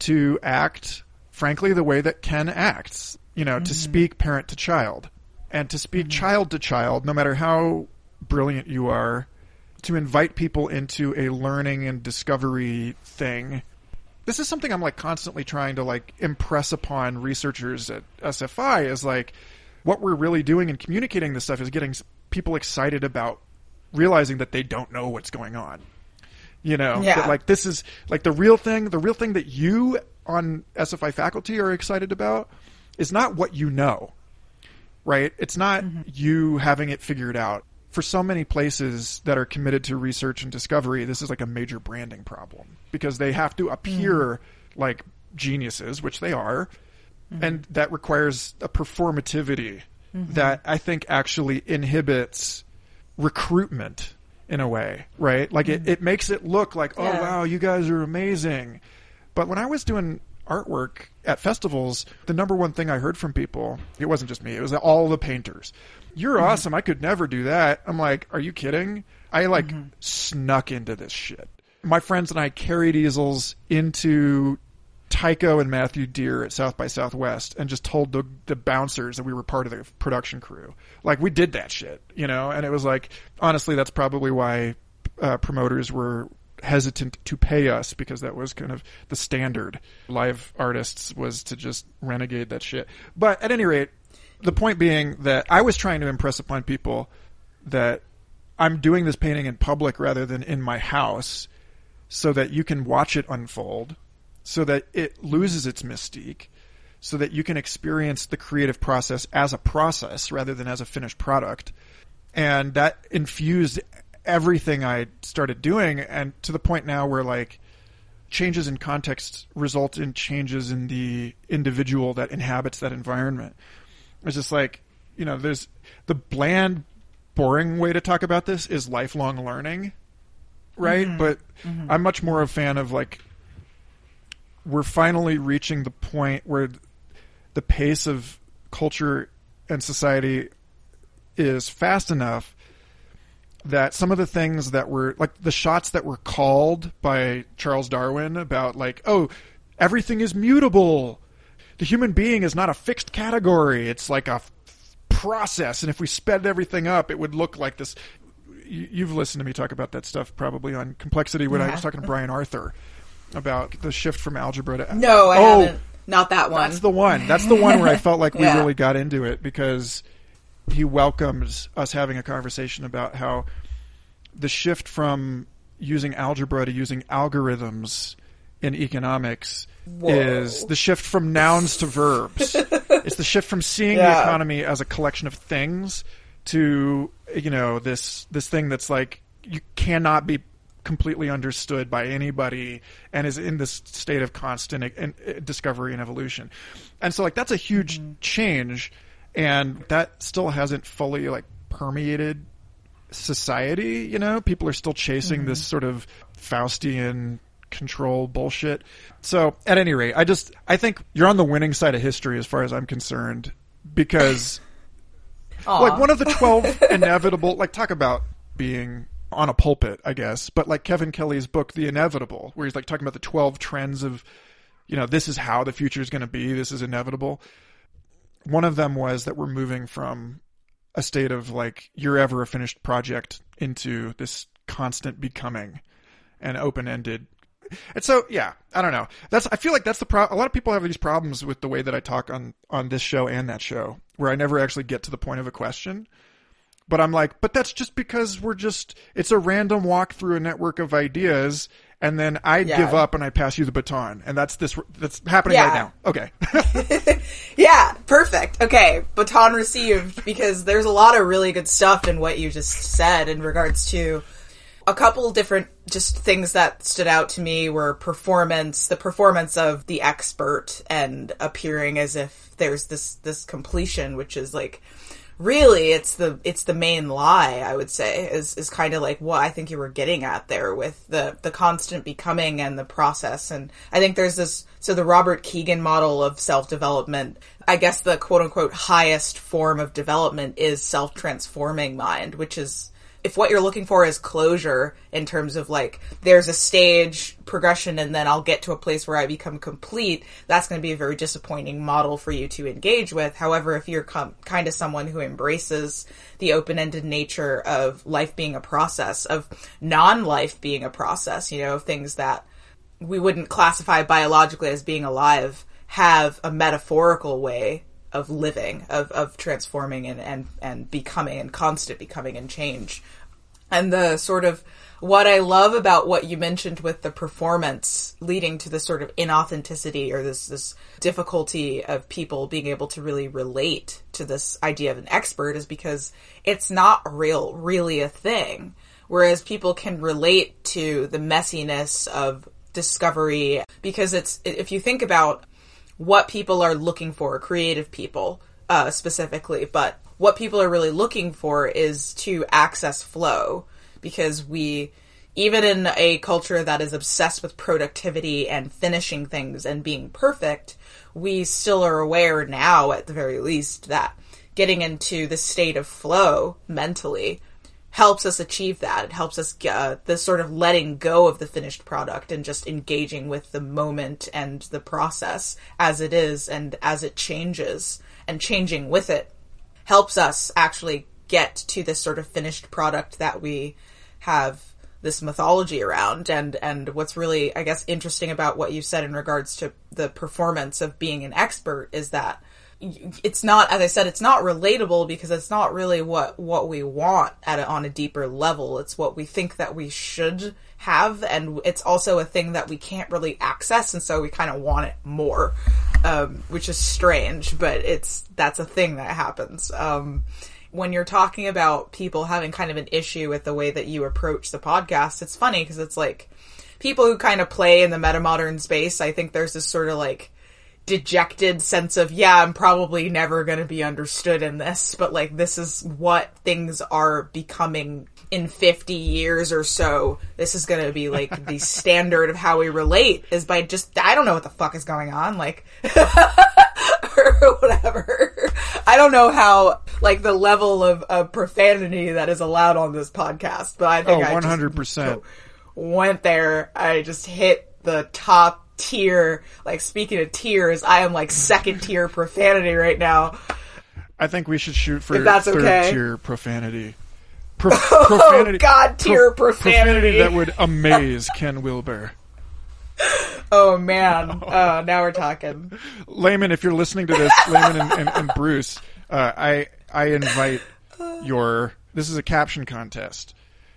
Speaker 3: to act, frankly, the way that Ken acts. You know, mm-hmm. to speak parent to child. And to speak mm-hmm. child to child, no matter how brilliant you are, to invite people into a learning and discovery thing. This is something I'm like constantly trying to like impress upon researchers at SFI is like what we're really doing and communicating this stuff is getting people excited about realizing that they don't know what's going on. You know,
Speaker 1: yeah.
Speaker 3: like this is like the real thing, the real thing that you on SFI faculty are excited about is not what you know. Right? It's not mm-hmm. you having it figured out for so many places that are committed to research and discovery, this is like a major branding problem because they have to appear mm. like geniuses, which they are, mm. and that requires a performativity mm-hmm. that I think actually inhibits recruitment in a way, right? Like mm. it, it makes it look like, oh, yeah. wow, you guys are amazing. But when I was doing artwork at festivals, the number one thing I heard from people, it wasn't just me, it was all the painters. You're awesome. I could never do that. I'm like, are you kidding? I like snuck into this shit. My friends and I carried easels into Tycho and Matthew Dear at South by Southwest and just told the the bouncers that we were part of the production crew. Like we did that shit, you know. And it was like, honestly, that's probably why uh, promoters were hesitant to pay us because that was kind of the standard. Live artists was to just renegade that shit. But at any rate, the point being that I was trying to impress upon people that I'm doing this painting in public rather than in my house so that you can watch it unfold, so that it loses its mystique, so that you can experience the creative process as a process rather than as a finished product. And that infused everything I started doing and to the point now where like changes in context result in changes in the individual that inhabits that environment. It's just like, you know, there's the bland, boring way to talk about this is lifelong learning, right?
Speaker 1: Mm-hmm.
Speaker 3: But I'm much more a fan of like, we're finally reaching the point where the pace of culture and society is fast enough that some of the things that were like the shots that were called by Charles Darwin about like oh everything is mutable the human being is not a fixed category it's like a f- process and if we sped everything up it would look like this you- you've listened to me talk about that stuff probably on complexity when I was talking to Brian Arthur about the shift from algebra to
Speaker 1: No, I
Speaker 3: oh,
Speaker 1: haven't. Not that one.
Speaker 3: that's the one. That's the one where I felt like we [laughs]
Speaker 1: Yeah.
Speaker 3: really got into it because he welcomes us having a conversation about how the shift from using algebra to using algorithms in economics is the shift from nouns to verbs. [laughs] it's the shift from seeing the economy as a collection of things to you know this this thing that's like you cannot be completely understood by anybody and is in this state of constant uh, e- uh, discovery and evolution. And so like that's a huge mm-hmm. change and that still hasn't fully like permeated society, you know? People are still chasing this mm-hmm. sort of Faustian control bullshit. So, at any rate, I just I think you're on the winning side of history as far as I'm concerned because [coughs] like one of the 12 [laughs] inevitable like talk about being on a pulpit i guess but like kevin kelly's book the inevitable where he's like talking about the 12 trends of you know this is how the future is going to be this is inevitable one of them was that we're moving from a state of like you're ever a finished project into this constant becoming and open-ended and so yeah i don't know that's i feel like that's the problem. a lot of people have these problems with the way that i talk on on this show and that show where i never actually get to the point of a question but i'm like but that's just because we're just it's a random walk through a network of ideas and then i
Speaker 1: Yeah.
Speaker 3: give up and i pass you the baton and that's this that's happening
Speaker 1: Yeah.
Speaker 3: right now okay [laughs] [laughs]
Speaker 1: Yeah, perfect. Okay, baton received because there's a lot of really good stuff in what you just said in regards to a couple different just things that stood out to me were performance, the performance of the expert and appearing as if there's this this completion which is like really it's the it's the main lie i would say is is kind of like what i think you were getting at there with the the constant becoming and the process. And i think there's this so the robert kegan model of self-development i guess the quote unquote highest form of development is self-transforming mind which is if what you're looking for is closure in terms of like there's a stage progression and then I'll get to a place where I become complete, that's going to be a very disappointing model for you to engage with. However, if you're com- kind of someone who embraces the open-ended nature of life being a process, of non-life being a process, you know, things that we wouldn't classify biologically as being alive have a metaphorical way of living, of, of transforming and, and, and becoming and constant becoming and change. And the sort of what I love about what you mentioned with the performance leading to this sort of inauthenticity or this, this difficulty of people being able to really relate to this idea of an expert is because it's not real, really a thing. Whereas people can relate to the messiness of discovery because it's, if you think about what people are looking for, creative people uh, specifically, but what people are really looking for is to access flow because we even in a culture that is obsessed with productivity and finishing things and being perfect, we still are aware now, at the very least, that getting into the state of flow mentally helps us achieve that. It helps us uh, the sort of letting go of the finished product and just engaging with the moment and the process as it is and as it changes and changing with it helps us actually get to this sort of finished product that we have this mythology around and and what's really I guess interesting about what you said in regards to the performance of being an expert is that it's not as I said it's not relatable because it's not really what what we want at a, on a deeper level. It's what we think that we should have and it's also a thing that we can't really access and so we kind of want it more um, which is strange but it's that's a thing that happens. Um, when you're talking about people having kind of an issue with the way that you approach the podcast, it's funny because it's like people who kind of play in the meta modern space, I think there's this sort of like dejected sense of, yeah, I'm probably never going to be understood in this, but like this is what things are becoming in 50 years or so. This is going to be like the [laughs] standard of how we relate is by just, I don't know what the fuck is going on. Like, [laughs] or whatever. I don't know how, like, the level of, of profanity that is allowed on this podcast, but I think
Speaker 2: oh,
Speaker 1: I
Speaker 2: 100%.
Speaker 1: went there. I just hit the top tier. Like, speaking of tiers, I am like second tier profanity right now.
Speaker 2: I think we should shoot for
Speaker 1: If that's
Speaker 2: third
Speaker 1: okay.
Speaker 2: tier profanity. [laughs] Pro- profanity.
Speaker 1: Oh, God tier
Speaker 2: pro-
Speaker 1: profanity.
Speaker 2: that would amaze Ken Wilber. [laughs]
Speaker 1: Oh man. Oh, now we're talking.
Speaker 2: Layman, if you're listening to this, Layman and, and, and Bruce, uh, I I invite your. This is a caption contest.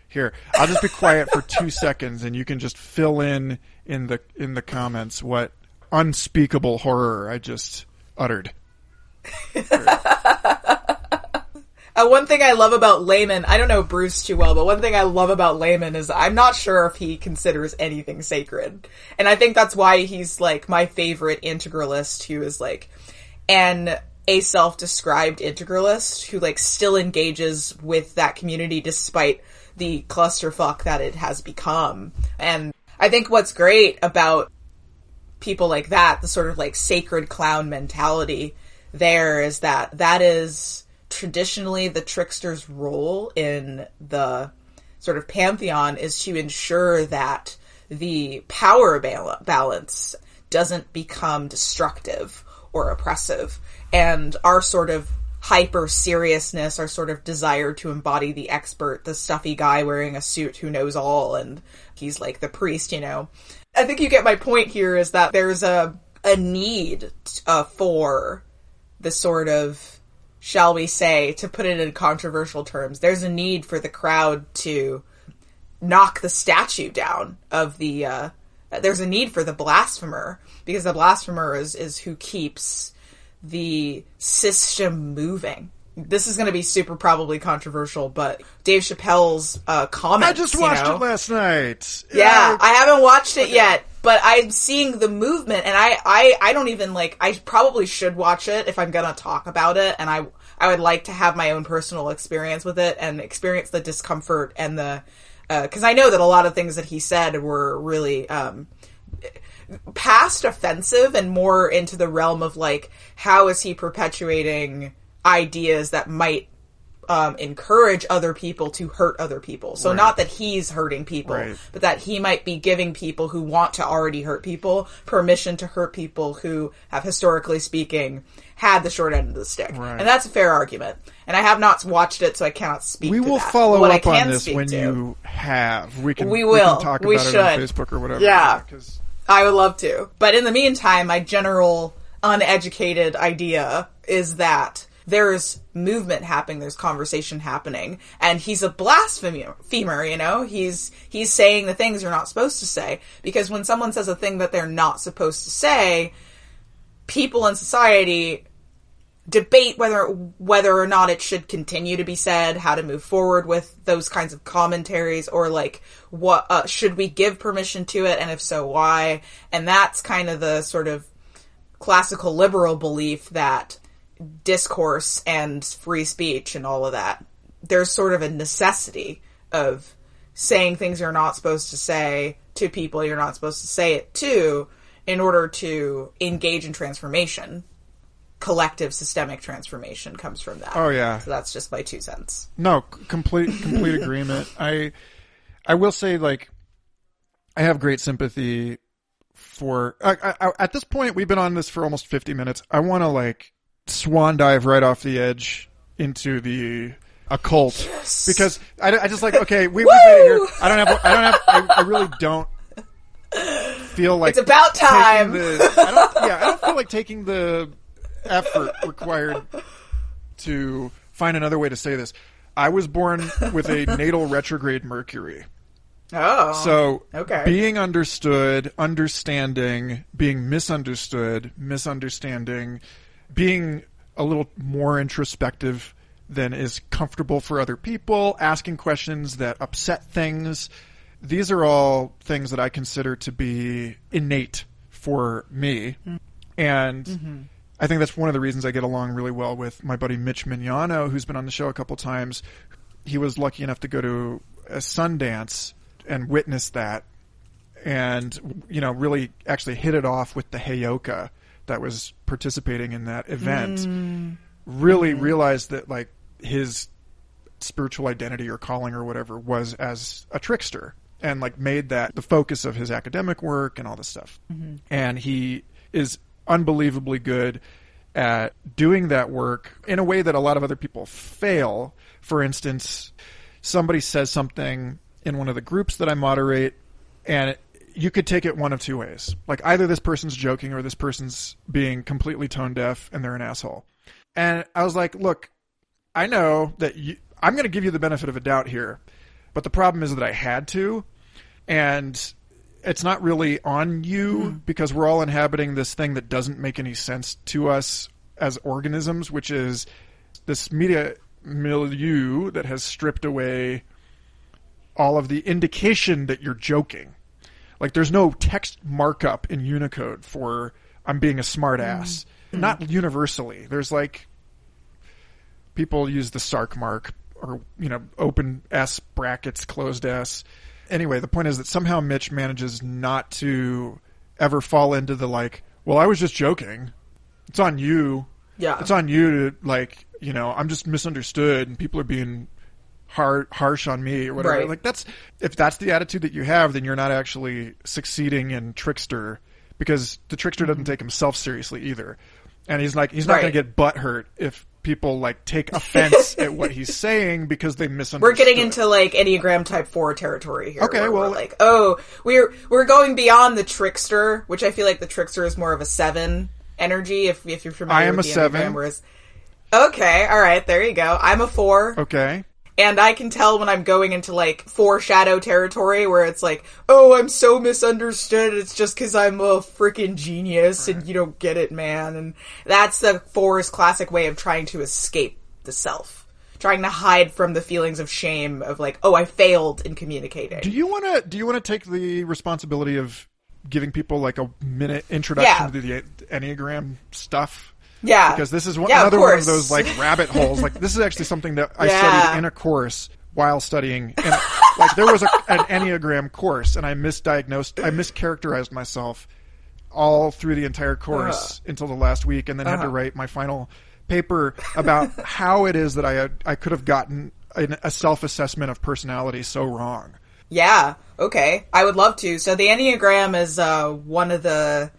Speaker 2: Here, I'll just be quiet for two seconds, and you can just fill in in the in the comments what unspeakable horror I just uttered. [laughs]
Speaker 1: Uh, one thing I love about Layman, I don't know Bruce too well, but one thing I love about Layman is I'm not sure if he considers anything sacred. And I think that's why he's like my favorite integralist who is like an a self-described integralist who like still engages with that community despite the clusterfuck that it has become. And I think what's great about people like that, the sort of like sacred clown mentality there is that that is traditionally the trickster's role in the sort of pantheon is to ensure that the power balance doesn't become destructive or oppressive. And our sort of hyper seriousness, our sort of desire to embody the expert, the stuffy guy wearing a suit who knows all and he's like the priest, you know. I think you get my point here is that there's a a need uh, for the sort of shall we say to put it in controversial terms there's a need for the crowd to knock the statue down of the uh there's a need for the blasphemer because the blasphemer is is who keeps the system moving this is going to be super probably controversial but dave chappelle's uh comments
Speaker 2: I just
Speaker 1: you
Speaker 2: watched
Speaker 1: know,
Speaker 2: it last night.
Speaker 1: yeah, I haven't watched it yet, but I'm seeing the movement, and I, I, I don't even like. I probably should watch it if I'm gonna talk about it, and I, I would like to have my own personal experience with it and experience the discomfort and the, because I know that a lot of things that he said were really um, past offensive and more into the realm of like how is he perpetuating ideas that might um, encourage other people to hurt other people. So
Speaker 2: Right.
Speaker 1: not that he's hurting people,
Speaker 2: Right.
Speaker 1: but that he might be giving people who want to already hurt people permission to hurt people who have historically speaking had the short end of the stick.
Speaker 2: Right.
Speaker 1: And that's a fair argument. And I have not watched it, so I cannot speak
Speaker 2: We
Speaker 1: to
Speaker 2: will
Speaker 1: that.
Speaker 2: follow up on this when
Speaker 1: to-
Speaker 2: you have. We can.
Speaker 1: We
Speaker 2: can
Speaker 1: will.
Speaker 2: talk
Speaker 1: We
Speaker 2: about it on
Speaker 1: should.
Speaker 2: Facebook or whatever.
Speaker 1: Yeah.
Speaker 2: 'cause-
Speaker 1: I would love to. But in the meantime, my general uneducated idea is that there's movement happening, there's conversation happening, and he's a blasphemer, you know? He's he's saying the things you're not supposed to say. Because when someone says a thing that they're not supposed to say, people in society debate whether whether or not it should continue to be said, how to move forward with those kinds of commentaries, or like what uh, should we give permission to it, and if so, why? And that's kind of the sort of classical liberal belief that discourse and free speech and all of that there's sort of a necessity of saying things you're not supposed to say to people you're not supposed to say it to in order to engage in transformation. Collective systemic transformation comes from that.
Speaker 3: Oh, yeah.
Speaker 1: So that's just my two cents.
Speaker 3: No, complete complete agreement. [laughs] I I will say like I have great sympathy for I, I, at this point we've been on this for almost 50 minutes. I want to like swan dive right off the edge into the occult because I, I just like okay we, we made it here. I don't have I don't have I, I really don't feel like
Speaker 1: It's about time.
Speaker 3: The, I don't, yeah, I don't feel like taking the effort required to find another way to say this. I was born with a [laughs] natal retrograde Mercury.
Speaker 1: Oh.
Speaker 3: So
Speaker 1: Okay.
Speaker 3: being understood, understanding, being misunderstood, misunderstanding, being a little more introspective than is comfortable for other people, asking questions that upset things. These are all things that I consider to be innate for me. Mm-hmm. And mm-hmm. I think that's one of the reasons I get along really well with my buddy Mitch Mignano, who's been on the show a couple times. He was lucky enough to go to a Sundance and witness that, and you know, really actually hit it off with the Heyoka that was participating in that event. Mm. Really mm-hmm. realized that like his spiritual identity or calling or whatever was as a trickster and like made that the focus of his academic work and all this stuff. Mm-hmm. And he is unbelievably good at doing that work in a way that a lot of other people fail. For instance, somebody says something in one of the groups that I moderate and it, you could take it one of two ways. Like either this person's joking or this person's being completely tone deaf and they're an asshole. And I was like, look, I know that you, I'm going to give you the benefit of a doubt here, but the problem is that I had to, and it's not really on you mm-hmm. because we're all inhabiting this thing that doesn't make any sense to us as organisms, which is this media milieu that has stripped away all of the indication that you're joking. Like there's no text markup in Unicode for I'm being a smart ass. Mm-hmm. Not universally. There's like people use the sarc mark or you know open s brackets closed s anyway the point is that somehow mitch manages not to ever fall into the like well i was just joking it's on you
Speaker 1: Yeah.
Speaker 3: it's on you to like you know i'm just misunderstood and people are being hard harsh on me or whatever
Speaker 1: Right.
Speaker 3: like that's if that's the attitude that you have then you're not actually succeeding in trickster because the trickster doesn't mm-hmm. take himself seriously either and he's like he's not
Speaker 1: Right.
Speaker 3: going to get butthurt if people like take offense [laughs] at what he's saying because they misunderstood.
Speaker 1: We're getting into like Enneagram Type Four territory here.
Speaker 3: Okay, well-
Speaker 1: we're like, oh, we're we're going beyond the trickster, which I feel like the trickster is more of a seven energy. If if you're familiar,
Speaker 3: I am
Speaker 1: with
Speaker 3: a
Speaker 1: the
Speaker 3: seven.
Speaker 1: Enneagram, whereas, okay, all right, there you go. I'm a four,
Speaker 3: okay.
Speaker 1: And I can tell when I'm going into like foreshadow territory where it's like, oh, I'm so misunderstood. It's just because I'm a freaking genius and you don't get it, man. And that's the four's classic way of trying to escape the self, trying to hide from the feelings of shame of like, oh, I failed in communicating.
Speaker 3: Do you want to? Do you want to take the responsibility of giving people like a minute introduction
Speaker 1: Yeah.
Speaker 3: to the Enneagram stuff?
Speaker 1: Yeah,
Speaker 3: Because this is one,
Speaker 1: Yeah, of
Speaker 3: another one of those like rabbit [laughs] holes. Like this is actually something that I
Speaker 1: Yeah.
Speaker 3: studied in a course while studying. And, like there was a, an Enneagram course, and I misdiagnosed, I mischaracterized myself all through the entire course until the last week, and then had to
Speaker 1: Uh-huh.
Speaker 3: write my final paper about how it is that I had, I could have gotten an, a self assessment of personality so wrong.
Speaker 1: Yeah, okay. I would love to. So the Enneagram is uh, one of the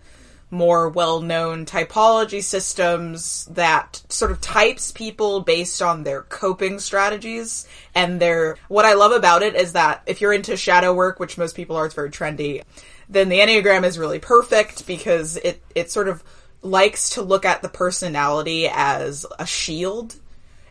Speaker 1: more well-known typology systems that sort of types people based on their coping strategies and their what I love about it is that if you're into shadow work, which most people are, it's very trendy, then the Enneagram is really perfect because it it sort of likes to look at the personality as a shield.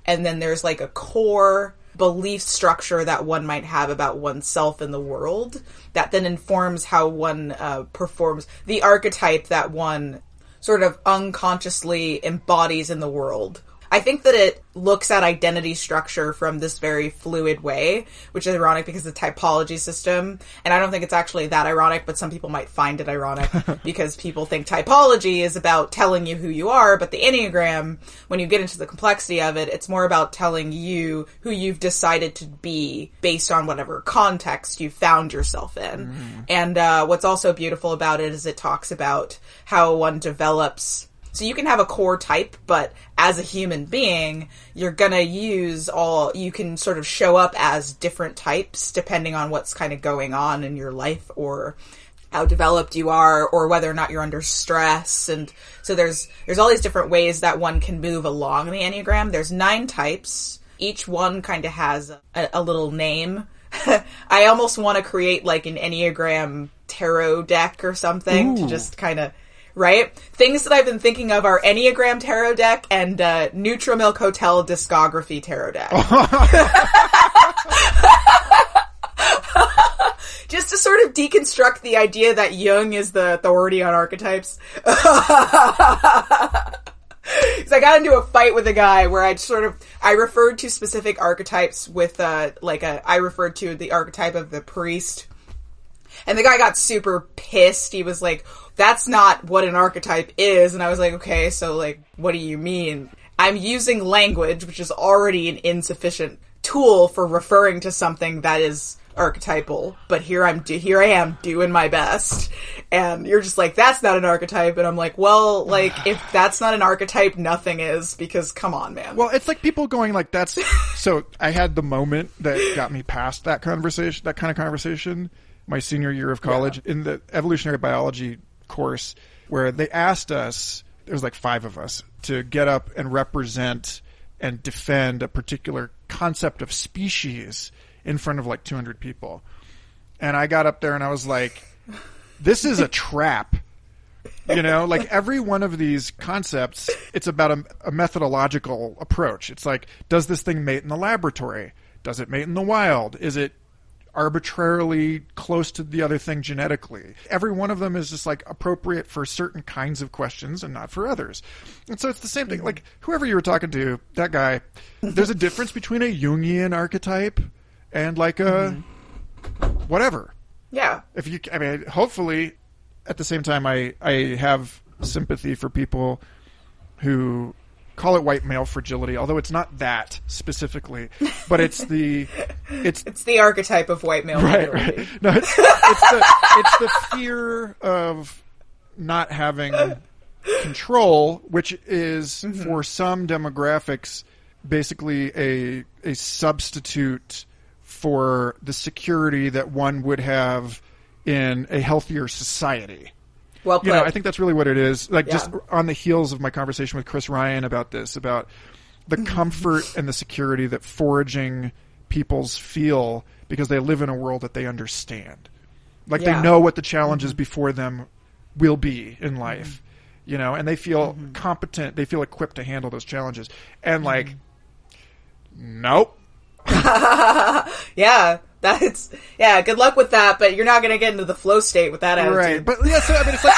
Speaker 1: And then there's like a core belief structure that one might have about oneself in the world that then informs how one uh, performs the archetype that one sort of unconsciously embodies in the world I think that it looks at identity structure from this very fluid way, which is ironic because the typology system, and I don't think it's actually that ironic, but some people might find it ironic [laughs] because people think typology is about telling you who you are, but the Enneagram, when you get into the complexity of it, it's more about telling you who you've decided to be based on whatever context you found yourself in. Mm. And uh, what's also beautiful about it is it talks about how one develops so you can have a core type, but as a human being, you're gonna use all, you can sort of show up as different types depending on what's kind of going on in your life or how developed you are or whether or not you're under stress. And so there's, there's all these different ways that one can move along the Enneagram. There's nine types. Each one kind of has a, a little name. [laughs] I almost want to create like an Enneagram tarot deck or something Ooh. to just kind of right? Things that I've been thinking of are Enneagram Tarot deck and uh, Neutral Milk Hotel discography tarot deck. [laughs] Just to sort of deconstruct the idea that Jung is the authority on archetypes. [laughs] Because I got into a fight with a guy where I sort of I referred to specific archetypes with uh like a I referred to the archetype of the priest, and the guy got super pissed. He was like, that's not what an archetype is. And I was like, okay, so like, what do you mean? I'm using language, which is already an insufficient tool for referring to something that is archetypal, but here I'm here I am doing my best. And you're just like that's not an archetype and I'm like, well, like if [sighs] that's not an archetype, nothing is because come on, man.
Speaker 3: Well, it's like people going like that's [laughs] so I had the moment that got me past that conversation, that kind of conversation my senior year of college yeah. in the evolutionary biology course where they asked us, there was like five of us, to get up and represent and defend a particular concept of species in front of like 200 people. And I got up there and I was like, this is a trap. You know, like every one of these concepts, it's about a, a, methodological approach. It's like, does this thing mate in the laboratory? Does it mate in the wild? Is it arbitrarily close to the other thing genetically. Every one of them is just like appropriate for certain kinds of questions and not for others. And so it's the same thing. Like whoever you were talking to, that guy, [laughs] there's a difference between a Jungian archetype and like a mm-hmm. whatever.
Speaker 1: Yeah.
Speaker 3: If you, I mean, hopefully at the same time, I, I have sympathy for people who call it white male fragility, although it's not that specifically, but it's the [laughs] it's
Speaker 1: it's the archetype of white male
Speaker 3: right,
Speaker 1: fragility.
Speaker 3: Right. No, it's, it's the it's the fear of not having control, which is mm-hmm. for some demographics basically a a substitute for the security that one would have in a healthier society.
Speaker 1: Well put.
Speaker 3: You know, I think that's really what it is. Like yeah. just on the heels of my conversation with Chris Ryan about this, about the mm-hmm. comfort and the security that foraging peoples feel because they live in a world that they understand. Like yeah. they know what the challenges mm-hmm. before them will be in mm-hmm. life. Mm-hmm. You know, and they feel mm-hmm. competent, they feel equipped to handle those challenges. And like mm-hmm. nope. [laughs]
Speaker 1: yeah. That's yeah. Good luck with that, but you're not going to get into the flow state with that attitude.
Speaker 3: Right, but yeah. So I mean, it's like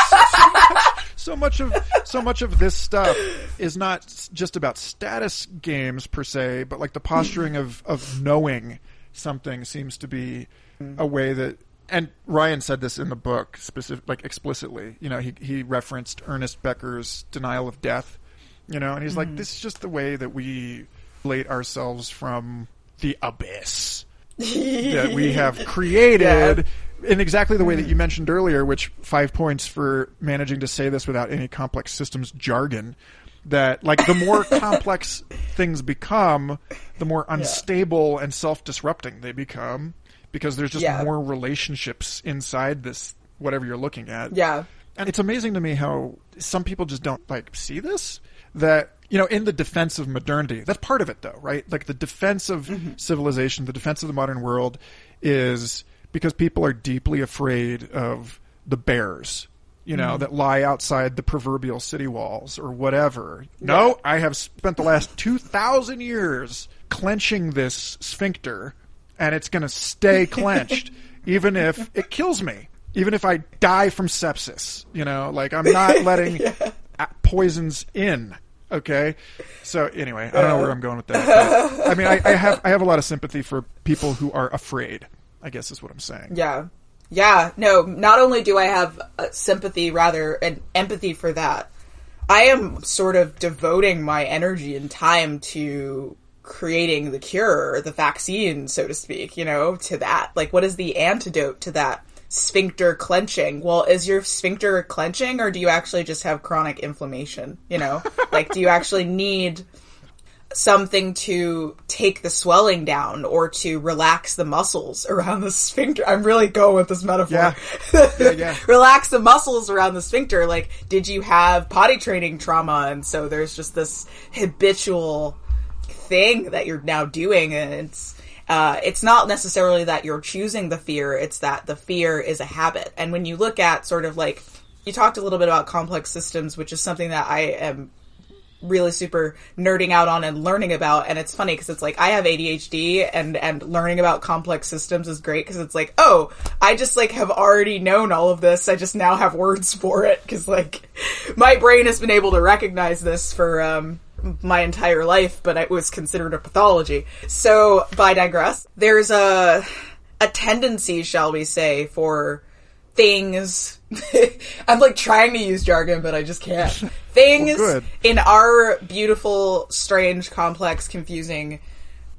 Speaker 3: so, so, much, so much of so much of this stuff is not just about status games per se, but like the posturing of of knowing something seems to be a way that and Ryan said this in the book specific like explicitly. You know, he he referenced Ernest Becker's denial of death. You know, and he's mm. like, this is just the way that we late ourselves from the abyss that we [laughs] have created yeah. in exactly the way that you mm-hmm. mentioned earlier, which five points for managing to say this without any complex systems jargon. That like the more [laughs] complex things become, the more unstable yeah. and self-disrupting they become because there's just yeah. more relationships inside this whatever you're looking at.
Speaker 1: Yeah.
Speaker 3: And it's amazing to me how some people just don't like see this that you know, in the defense of modernity, that's part of it though, right? Like the defense of mm-hmm. civilization, the defense of the modern world is because people are deeply afraid of the bears, you know, mm-hmm. that lie outside the proverbial city walls or whatever. Yeah. No, I have spent the last 2,000 years clenching this sphincter and it's going to stay [laughs] clenched even if it kills me. Even if I die from sepsis, you know, like I'm not [laughs] letting yeah. poisons in Okay, so anyway, I don't know where I'm going with that. I mean, I, I have I have a lot of sympathy for people who are afraid. I guess is what I'm saying.
Speaker 1: Yeah. Yeah. No, not only do I have uh, sympathy, rather, and empathy for that, I am sort of devoting my energy and time to creating the cure, the vaccine, so to speak, you know, to that. Like, what is the antidote to that sphincter clenching? Well, is your sphincter clenching or do you actually just have chronic inflammation? You know, [laughs] like, do you actually need something to take the swelling down or to relax the muscles around the sphincter. I'm really going with this metaphor.
Speaker 3: Yeah. [laughs] Yeah, yeah.
Speaker 1: relax the muscles around the sphincter. Like, did you have potty training trauma? And so there's just this habitual thing that you're now doing and it's, uh, it's not necessarily that you're choosing the fear, it's that the fear is a habit. And when you look at sort of like, you talked a little bit about complex systems, which is something that I am really super nerding out on and learning about and it's funny because it's like I have ADHD and and learning about complex systems is great because it's like oh I just like have already known all of this I just now have words for it because like [laughs] my brain has been able to recognize this for um my entire life but it was considered a pathology so by digress there's a a tendency shall we say for things [laughs] I'm like trying to use jargon, but I just can't. [laughs] Things
Speaker 3: Well,
Speaker 1: in our beautiful, strange, complex, confusing,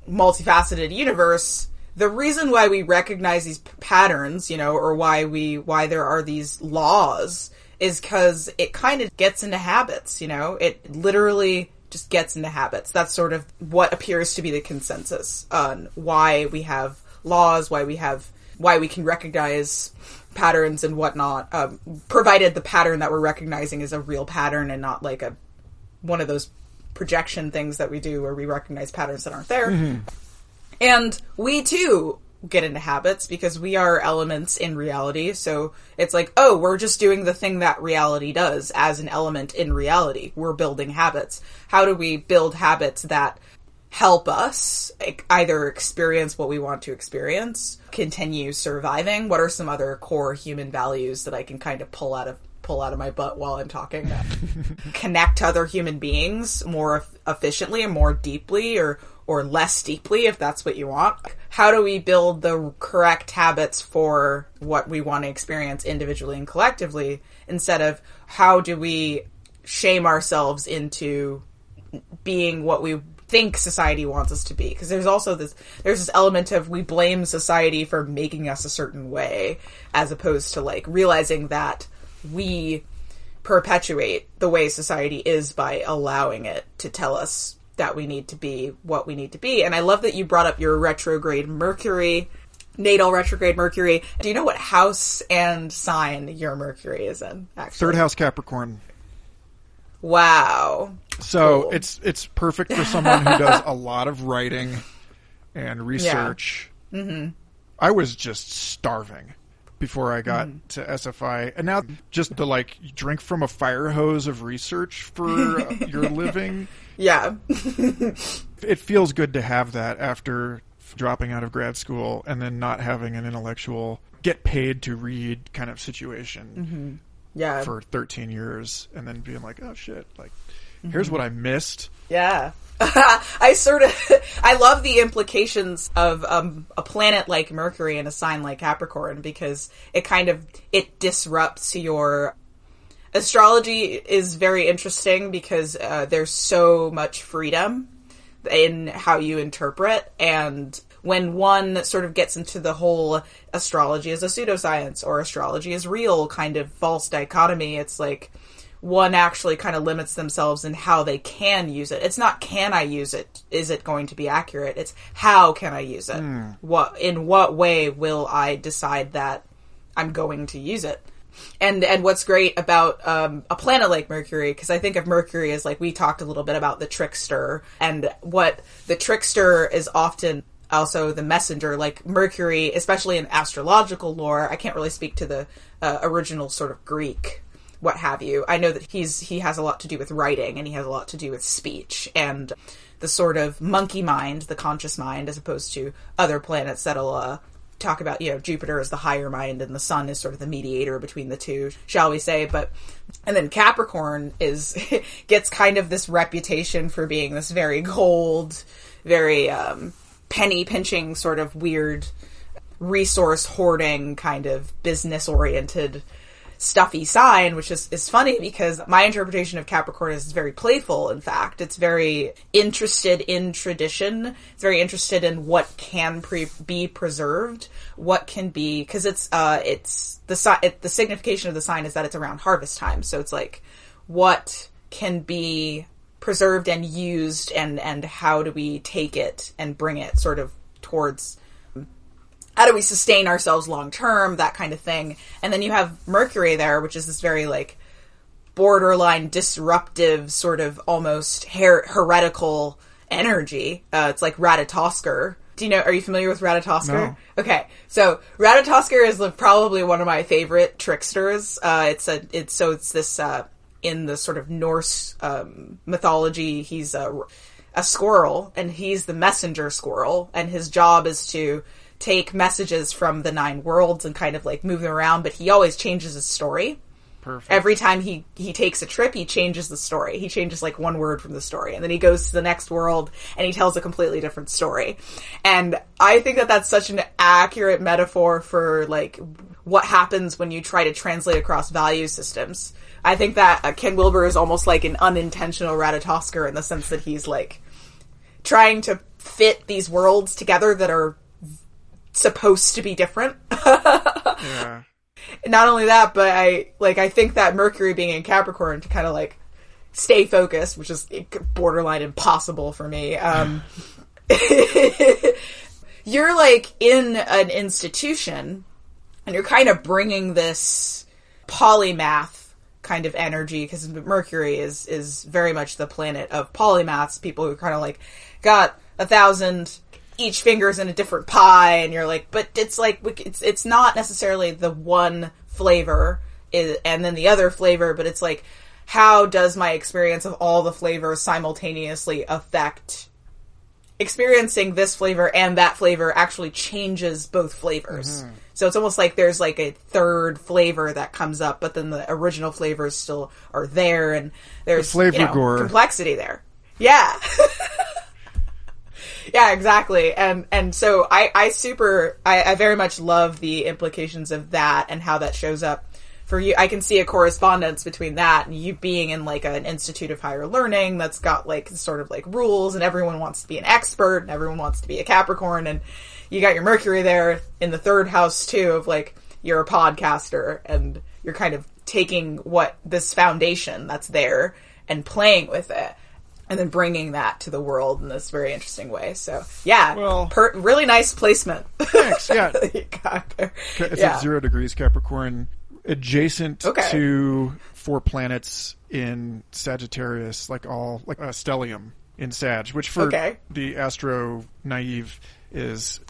Speaker 1: multifaceted universe. The reason why we recognize these p- patterns, you know, or why we why there are these laws is because it kind of gets into habits, you know. It literally just gets into habits. That's sort of what appears to be the consensus on why we have laws, why we have why we can recognize patterns and whatnot, um, provided the pattern that we're recognizing is a real pattern and not like a one of those projection things that we do where we recognize patterns that aren't there. And we too get into habits because we are elements in reality. So it's like, oh, we're just doing the thing that reality does as an element in reality. We're building habits. How do we build habits that help us either experience what we want to experience, continue surviving? What are some other core human values that I can kind of pull out of pull out of my butt while I'm talking [laughs] connect to other human beings more efficiently and more deeply or or less deeply if that's what you want. How do we build the correct habits for what we want to experience individually and collectively instead of how do we shame ourselves into being what we think society wants us to be because there's also this there's this element of we blame society for making us a certain way as opposed to like realizing that we perpetuate the way society is by allowing it to tell us that we need to be what we need to be and i love that you brought up your retrograde mercury natal retrograde mercury do you know what house and sign your mercury is in actually
Speaker 3: Third house Capricorn.
Speaker 1: wow
Speaker 3: So
Speaker 1: Cool.
Speaker 3: it's it's perfect for someone who does a [laughs] lot of writing and research. Mm-hmm. I was just starving before I got
Speaker 1: Mm-hmm.
Speaker 3: to SFI, and now just to like drink from a fire hose of research for uh, your [laughs] living,
Speaker 1: yeah [laughs]
Speaker 3: it feels good to have that after dropping out of grad school and then not having an intellectual get paid to read kind of situation
Speaker 1: yeah
Speaker 3: for 13 years and then being like oh shit like
Speaker 1: Mm-hmm.
Speaker 3: here's what i missed
Speaker 1: Yeah. [laughs] I sort of [laughs] I love the implications of um, a planet like Mercury and a sign like Capricorn because it kind of it disrupts your astrology is very interesting because uh, there's so much freedom in how you interpret and when one sort of gets into the whole astrology is a pseudoscience or astrology is real kind of false dichotomy it's like one actually kind of limits themselves in how they can use it. It's not can I use it? Is it going to be accurate? It's how can I use it? What in what way will I decide that I'm going to use it? And and what's great about um, a planet like Mercury, because I think of Mercury as like we talked a little bit about the trickster, and what the trickster is often also the messenger. Like Mercury, especially in astrological lore, I can't really speak to the uh, original sort of Greek what have you. I know that he's he has a lot to do with writing and he has a lot to do with speech and the sort of monkey mind, the conscious mind, as opposed to other planets that'll uh, talk about, you know, Jupiter is the higher mind and the sun is sort of the mediator between the two, shall we say. But, and then Capricorn is, [laughs] gets kind of this reputation for being this very cold, very, um, penny pinching sort of weird resource hoarding kind of business oriented stuffy sign, which is, is funny because my interpretation of Capricorn is very playful, in fact. It's very interested in tradition. It's very interested in what can pre- be preserved, what can be, because it's, uh, it's, the, si- it, the signification of the sign is that it's around harvest time. So it's like, what can be preserved and used and, and how do we take it and bring it sort of towards how do we sustain ourselves long term, that kind of thing. And then you have Mercury there, which is this very like borderline disruptive, sort of almost her- heretical energy. Uh, it's like Ratatoskr. Do you know? Are you familiar with Ratatoskr?
Speaker 3: No.
Speaker 1: Okay, so Ratatoskr is probably one of my favorite tricksters. Uh, it's a it's so it's this uh, in the sort of Norse um, mythology. He's a a squirrel, and he's the messenger squirrel, and his job is to take messages from the nine worlds and kind of like move them around, but he always changes his story.
Speaker 3: Perfect.
Speaker 1: Every time he, he takes a trip, he changes the story. He changes like one word from the story and then he goes to the next world and he tells a completely different story. And I think that that's such an accurate metaphor for like what happens when you try to translate across value systems. I think that uh, Ken Wilber is almost like an unintentional Ratatoskr in the sense that he's like trying to fit these worlds together that are supposed to be different. [laughs]
Speaker 3: yeah.
Speaker 1: Not only that, but I like I think that Mercury being in Capricorn to kind of like stay focused, which is borderline impossible for me. Um, [laughs] you're like in an institution and you're kind of bringing this polymath kind of energy because Mercury is is very much the planet of polymaths, people who kind of like got a thousand each finger's in a different pie and you're like but it's like it's it's not necessarily the one flavor is, and then the other flavor but it's like how does my experience of all the flavors simultaneously affect experiencing this flavor and that flavor actually changes both flavors
Speaker 3: Mm-hmm.
Speaker 1: so it's almost like there's like a third flavor that comes up but then the original flavors still are there and there's
Speaker 3: The flavor
Speaker 1: you know,
Speaker 3: gore.
Speaker 1: complexity there yeah [laughs] yeah, exactly. And and so I I super I, I very much love the implications of that and how that shows up for you. I can see a correspondence between that and you being in like an institute of higher learning that's got like sort of like rules and everyone wants to be an expert and everyone wants to be a Capricorn and you got your Mercury there in the third house too of like you're a podcaster and you're kind of taking what this foundation that's there and playing with it and then bringing that to the world in this very interesting way. So yeah,
Speaker 3: Well-
Speaker 1: per- really nice placement.
Speaker 3: Thanks. Yeah. [laughs]
Speaker 1: that you got there.
Speaker 3: It's
Speaker 1: yeah.
Speaker 3: at zero degrees Capricorn, adjacent
Speaker 1: Okay.
Speaker 3: to four planets in Sagittarius, like all like a stellium in Sag, which for
Speaker 1: Okay.
Speaker 3: the astro naive is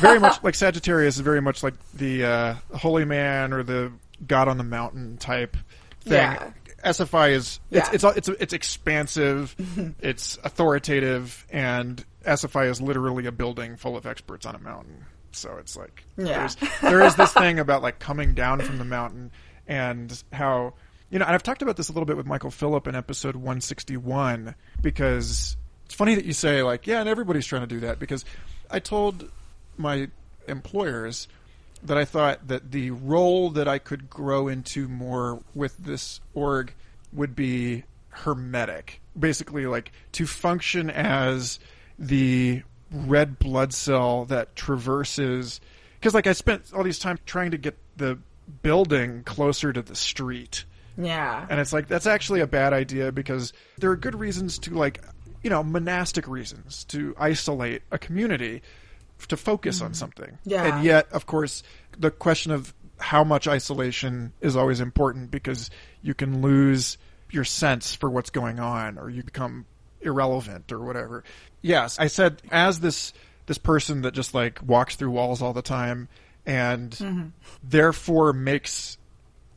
Speaker 3: very much like Sagittarius is very much like the uh, holy man or the god on the mountain type thing.
Speaker 1: Yeah.
Speaker 3: SFI is it's
Speaker 1: Yeah.
Speaker 3: it's it's it's expansive, [laughs] it's authoritative, and SFI is literally a building full of experts on a mountain. So it's like
Speaker 1: Yeah.
Speaker 3: there's there is this thing about like coming down from the mountain and how you know, and I've talked about this a little bit with Michael Phillip in episode 161 because it's funny that you say like, yeah, and everybody's trying to do that because I told my employers that I thought that the role that I could grow into more with this org would be hermetic. Basically, like to function as the red blood cell that traverses. Because, like, I spent all these time trying to get the building closer to the street.
Speaker 1: Yeah.
Speaker 3: And it's like that's actually a bad idea because there are good reasons to like, you know, monastic reasons to isolate a community to focus on mm. something.
Speaker 1: Yeah.
Speaker 3: And yet, of course, the question of how much isolation is always important because you can lose your sense for what's going on or you become irrelevant or whatever. Yes, I said as this this person that just like walks through walls all the time and mm-hmm. therefore makes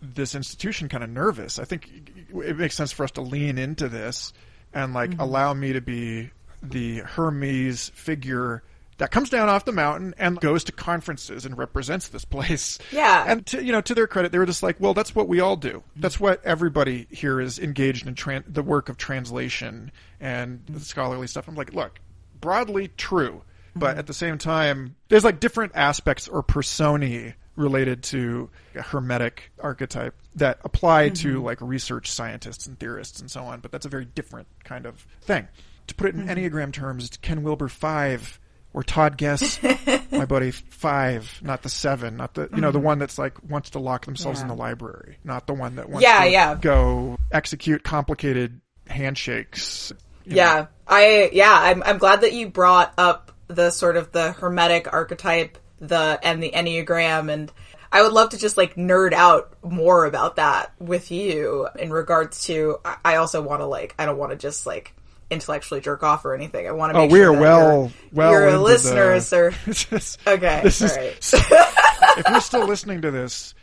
Speaker 3: this institution kind of nervous. I think it makes sense for us to lean into this and like mm-hmm. allow me to be the Hermes figure that comes down off the mountain and goes to conferences and represents this place.
Speaker 1: Yeah.
Speaker 3: And to, you know, to their credit, they were just like, well, that's what we all do. That's what everybody here is engaged in tran- the work of translation and the scholarly stuff. I'm like, look, broadly true, but at the same time, there's like different aspects or personae related to a hermetic archetype that apply to mm-hmm. like research scientists and theorists and so on, but that's a very different kind of thing. To put it in mm-hmm. Enneagram terms, it's Ken Wilber five or Todd Guess, [laughs] my buddy five, not the seven, not the you know the mm-hmm. one that's like wants to lock themselves in the library, not the one that wants
Speaker 1: Yeah,
Speaker 3: to
Speaker 1: yeah.
Speaker 3: go execute complicated handshakes. you know.
Speaker 1: Yeah, I yeah, I'm I'm glad that you brought up the sort of the hermetic archetype, the and the enneagram, and I would love to just like nerd out more about that with you in regards to. I also want to like I don't want to just like intellectually jerk off or anything. I want to.
Speaker 3: Oh, we
Speaker 1: sure
Speaker 3: are well, well.
Speaker 1: your
Speaker 3: into the-
Speaker 1: listeners [laughs] are
Speaker 3: just-
Speaker 1: okay.
Speaker 3: This is,
Speaker 1: all right.
Speaker 3: if you're still listening to this,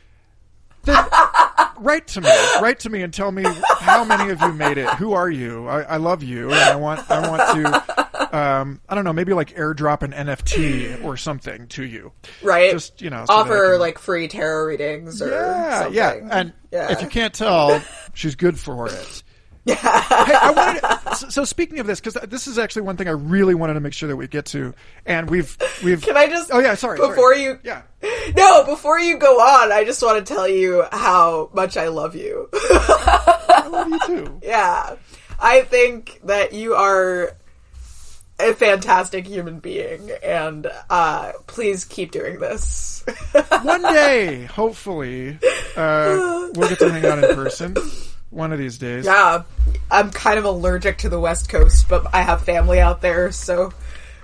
Speaker 3: then write to me. Write to me and tell me how many of you made it. Who are you? I, I love you, and I want I want to. Um, I don't know, maybe like airdrop an NFT or something to you.
Speaker 1: right.
Speaker 3: Just you know, so
Speaker 1: offer
Speaker 3: can-
Speaker 1: like free tarot readings or
Speaker 3: yeah,
Speaker 1: something.
Speaker 3: yeah. And
Speaker 1: Yeah.
Speaker 3: if you can't tell, she's good for it. [laughs] hey, I wanted. So, so speaking of this, because this is actually one thing I really wanted to make sure that we get to, and we've we've.
Speaker 1: Can I just?
Speaker 3: Oh yeah, sorry. sorry.
Speaker 1: Before you,
Speaker 3: Yeah.
Speaker 1: no, before you go on, I just want to tell you how much I love you.
Speaker 3: I love you too. [laughs]
Speaker 1: yeah, I think that you are a fantastic human being, and uh, please keep doing this.
Speaker 3: One day, hopefully, uh, we'll get to hang out in person. [laughs] One of these days.
Speaker 1: yeah, I'm kind of allergic to the West Coast, but I have family out there, so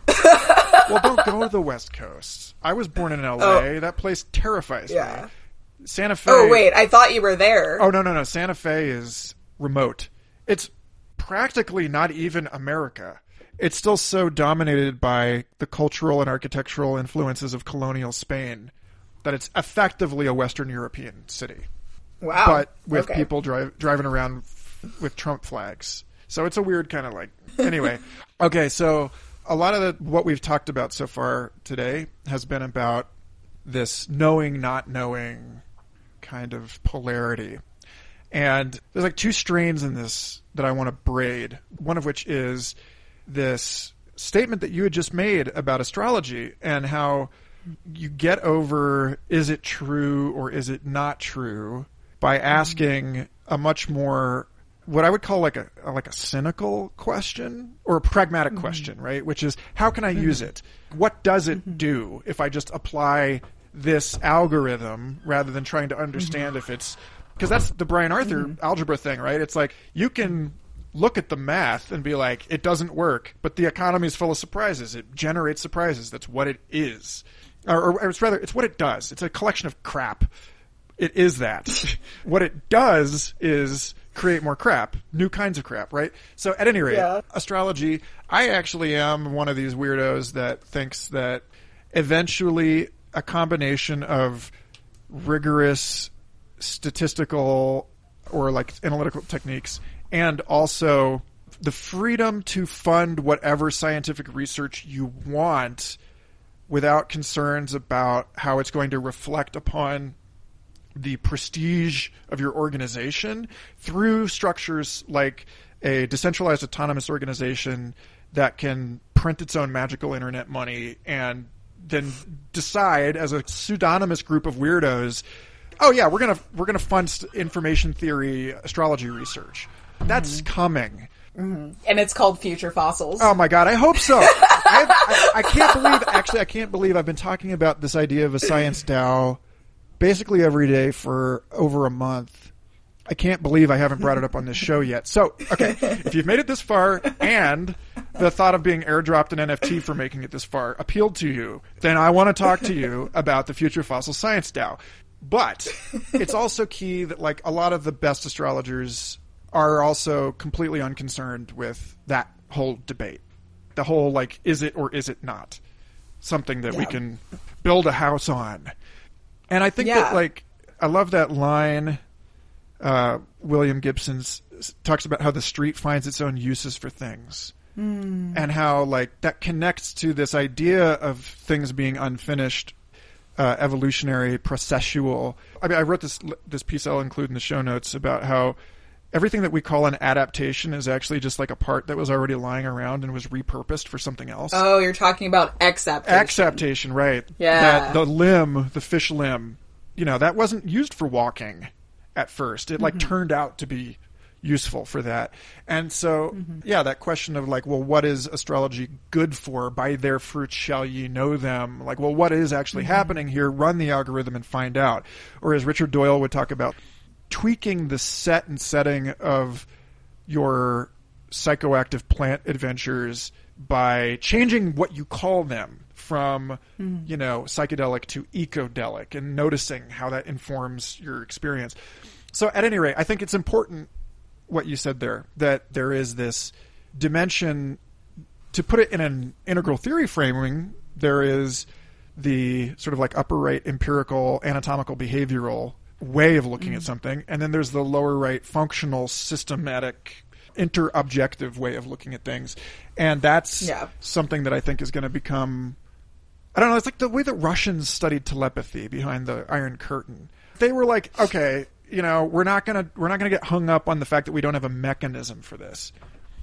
Speaker 1: [laughs]
Speaker 3: Well, don't go to the West Coast. I was born in L.A. Oh. That place terrifies
Speaker 1: Oh. yeah.
Speaker 3: me. Santa Fe.
Speaker 1: Oh wait, I thought you were there.
Speaker 3: Oh no no no! Santa Fe is remote. It's practically not even America. It's still so dominated by the cultural and architectural influences of colonial Spain that it's effectively a Western European city,
Speaker 1: wow,
Speaker 3: but with
Speaker 1: Okay.
Speaker 3: people drive, driving around with Trump flags. So it's a weird kind of like. [laughs] Anyway, okay, so a lot of the, what we've talked about so far today has been about this knowing, not knowing kind of polarity. And there's like two strains in this that I want to braid. One of which is this statement that you had just made about astrology and how you get over is it true or is it not true by asking a much more what I would call like a like a cynical question or a pragmatic mm-hmm. question, right? Which is how can I mm-hmm. use it? What does it mm-hmm. do if I just apply this algorithm rather than trying to understand if it's because that's the Brian Arthur algebra thing, right? It's like you can look at the math and be like, it doesn't work, but the economy is full of surprises. It generates surprises. That's what it is, or, or, or it's rather, it's what it does. It's a collection of crap. It is that. [laughs] what it does is create more crap, new kinds of crap, right? So at any rate,
Speaker 1: Yeah.
Speaker 3: astrology, I actually am one of these weirdos that thinks that eventually a combination of rigorous statistical or like analytical techniques and also the freedom to fund whatever scientific research you want without concerns about how it's going to reflect upon the prestige of your organization through structures like a decentralized autonomous organization that can print its own magical internet money and then decide as a pseudonymous group of weirdos oh yeah we're going to we're going to fund information theory astrology research that's mm-hmm. coming mm-hmm.
Speaker 1: and it's called Future Fossils.
Speaker 3: Oh my god, I hope so. [laughs] I, I, I can't believe, actually, I can't believe I've been talking about this idea of a science DAO basically every day for over a month. I can't believe I haven't brought it up on this show yet. So, okay, if you've made it this far and the thought of being airdropped an NFT for making it this far appealed to you, then I want to talk to you about the Future Fossil Science DAO. But it's also key that, like, a lot of the best astrologers are also completely unconcerned with that whole debate. The whole, like, is it or is it not? Something that we can build a house on. And I think
Speaker 1: Yeah.
Speaker 3: that, like, I love that line uh, William Gibson talks about how the street finds its own uses for things. and how like that connects to this idea of things being unfinished, uh, evolutionary, processual. I mean, I wrote this this piece I'll include in the show notes about how everything that we call an adaptation is actually just like a part that was already lying around and was repurposed for something else.
Speaker 1: Oh, you're talking about exaptation.
Speaker 3: Exaptation, right?
Speaker 1: Yeah.
Speaker 3: That the limb, the fish limb, you know, that wasn't used for walking at first. It like mm-hmm. turned out to be useful for that. And so, mm-hmm. yeah, that question of like, well, what is astrology good for? By their fruits shall ye know them. Like, well, what is actually mm-hmm. happening here? Run the algorithm and find out. Or as Richard Doyle would talk about, tweaking the set and setting of your psychoactive plant adventures by changing what you call them from hmm. you know psychedelic to ecodelic and noticing how that informs your experience. So at any rate i think it's important what you said there that there is this dimension. To put it in an integral theory framing there is the sort of like upper right empirical anatomical behavioral way of looking at mm-hmm. something and then there's the lower right functional systematic interobjective way of looking at things. And that's
Speaker 1: Yeah.
Speaker 3: something that i think is going to become i don't know it's like the way that russians studied telepathy behind the iron curtain. They were like okay you know we're not to we're not going to get hung up on the fact that we don't have a mechanism for this.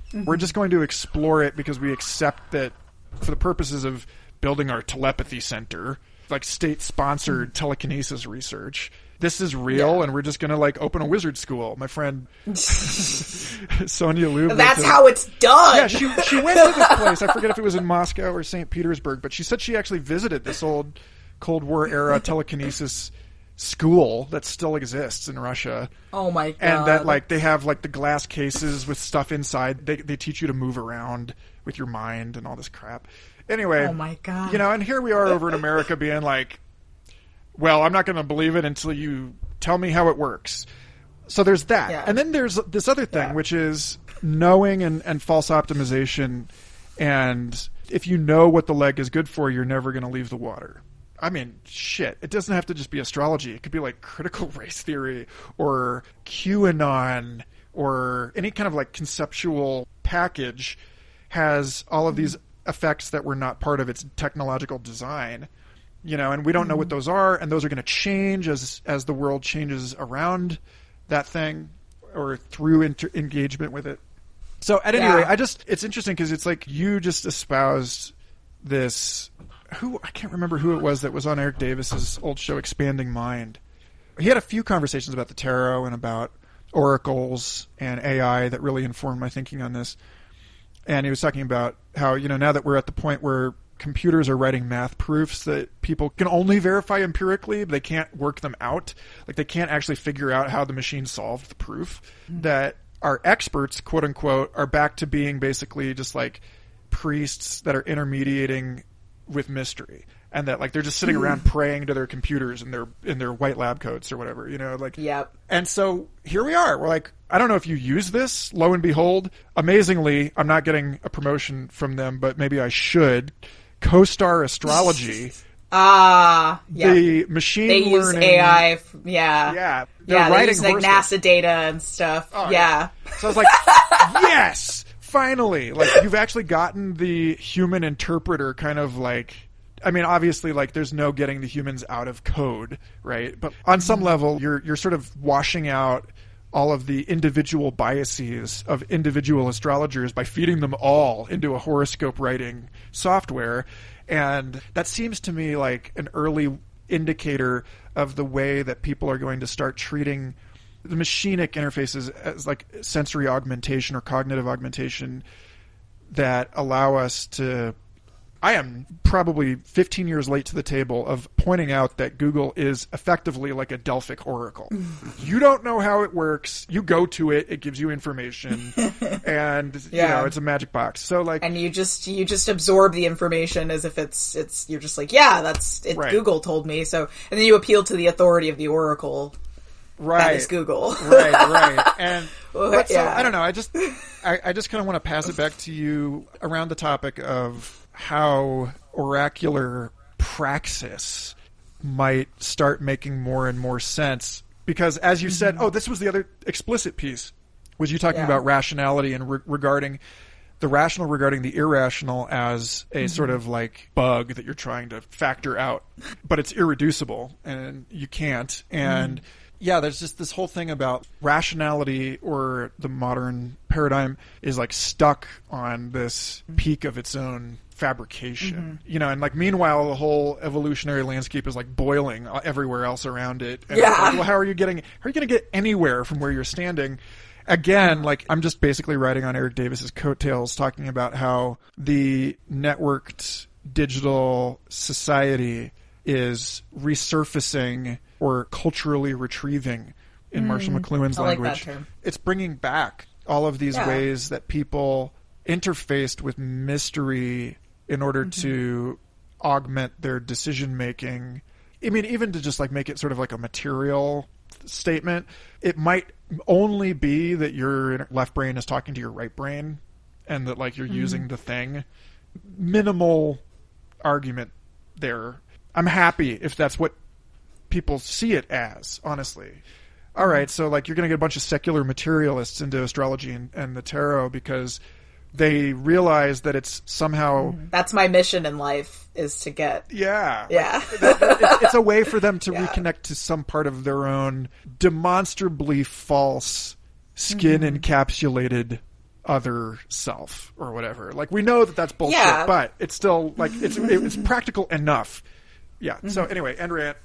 Speaker 3: Mm-hmm. We're just going to explore it because we accept that for the purposes of building our telepathy center, like state sponsored mm-hmm. telekinesis research, this is real
Speaker 1: Yeah.
Speaker 3: and we're just going to like open a wizard school. My friend [laughs] Sonia Lube.
Speaker 1: That's how it's done.
Speaker 3: yeah, she she went to this place. I forget if it was in Moscow or St. Petersburg, but she said she actually visited this old Cold War era telekinesis school that still exists in Russia
Speaker 1: oh my god.
Speaker 3: and that like they have like the glass cases with stuff inside. They they teach you to move around with your mind and all this crap. Anyway,
Speaker 1: Oh my God.
Speaker 3: you know, and here we are over in America being like, well, I'm not going to believe it until you tell me how it works. So there's that,
Speaker 1: Yeah.
Speaker 3: and then there's this other thing,
Speaker 1: Yeah.
Speaker 3: which is knowing and, and false optimization. And if you know what the leg is good for, you're never going to leave the water. I mean, shit. It doesn't have to just be astrology. It could be like critical [laughs] race theory or QAnon or any kind of like conceptual package has all of these mm-hmm. Effects that were not part of its technological design. You know, and we don't know what mm-hmm. those are, and those are going to change as as the world changes around that thing or through inter- engagement with it. So at any
Speaker 1: Yeah.
Speaker 3: rate, I just it's interesting because it's like you just espoused this. Who I can't remember who it was that was on Erik Davis's old show, Expanding Mind. He had a few conversations about the tarot and about oracles and AI that really informed my thinking on this. And he was talking about how you know now that we're at the point where computers are writing math proofs that people can only verify empirically, but they can't work them out. Like they can't actually figure out how the machine solved the proof. Hmm. That our experts, quote unquote, are back to being basically just like priests that are intermediating with mystery. And that like they're just sitting around praying to their computers in their in their white lab coats or whatever, you know, like
Speaker 1: Yep.
Speaker 3: and so here we are. We're like, I don't know if you use this. Lo and behold, amazingly, I'm not getting a promotion from them, but maybe I should. Co-Star Astrology, [laughs]
Speaker 1: Ah, yeah.
Speaker 3: the machine
Speaker 1: they use
Speaker 3: learning
Speaker 1: AI. f- Yeah.
Speaker 3: Yeah, they're
Speaker 1: Yeah, they
Speaker 3: writing
Speaker 1: use like
Speaker 3: horoscopes.
Speaker 1: NASA data and stuff.
Speaker 3: Oh,
Speaker 1: yeah.
Speaker 3: So I was like, [laughs] yes, finally. Like you've actually gotten the human interpreter kind of like I mean, obviously like there's no getting the humans out of code, right? But on some mm-hmm. level you're you're sort of washing out all of the individual biases of individual astrologers by feeding them all into a horoscope writing software. And that seems to me like an early indicator of the way that people are going to start treating the machinic interfaces as like sensory augmentation or cognitive augmentation that allow us to I am probably 15 years late to the table of pointing out that Google is effectively like a Delphic oracle. [laughs] you don't know how it works. You go to it, it gives you information, [laughs] and you
Speaker 1: Yeah.
Speaker 3: know it's a magic box. So like,
Speaker 1: And you just you just absorb the information as if it's it's you're just like yeah that's it,
Speaker 3: Right.
Speaker 1: Google told me so and then you appeal to the authority of the oracle
Speaker 3: right,
Speaker 1: that is Google.
Speaker 3: right, right. [laughs] And
Speaker 1: Well,
Speaker 3: but so. I don't know. I just I, I just kind of want to pass it back to you around the topic of how oracular praxis might start making more and more sense because as you said, mm-hmm. oh, this was the other explicit piece was you talking
Speaker 1: Mm-hmm. Yeah.
Speaker 3: about rationality and re- regarding the rational regarding the irrational as a mm-hmm. sort of like bug that you're trying to factor out, but it's irreducible and you can't. And mm-hmm. yeah, there's just this whole thing about rationality or the modern paradigm is like stuck on this peak of its own fabrication, you know, and like meanwhile the whole evolutionary landscape is like boiling uh, everywhere else around it. And
Speaker 1: Yeah.
Speaker 3: like, well, how are you getting? How are you going to get anywhere from where you're standing? Again, like I'm just basically riding on Erik Davis's coattails, talking about how the networked digital society is resurfacing or culturally retrieving in Marshall McLuhan's
Speaker 1: I like
Speaker 3: language.
Speaker 1: term.
Speaker 3: It's bringing back all of these
Speaker 1: Yeah.
Speaker 3: ways that people interfaced with mystery in order
Speaker 1: Mm-hmm.
Speaker 3: to augment their decision making. I mean, even to just like make it sort of like a material statement, it might only be that your left brain is talking to your right brain and that like you're
Speaker 1: Mm-hmm.
Speaker 3: using the thing. Minimal argument there. I'm happy if that's what people see it as, honestly. All right, so like you're going to get a bunch of secular materialists into astrology and, and the tarot because they realize that it's somehow
Speaker 1: That's my mission in life is to get
Speaker 3: yeah
Speaker 1: yeah.
Speaker 3: it's, it's a way for them to [laughs]
Speaker 1: Yeah.
Speaker 3: reconnect to some part of their own demonstrably false skin
Speaker 1: Mm-hmm.
Speaker 3: encapsulated other self or whatever like we know that that's bullshit
Speaker 1: Yeah.
Speaker 3: but it's still like it's [laughs] it's practical enough yeah so
Speaker 1: Mm-hmm.
Speaker 3: anyway end rant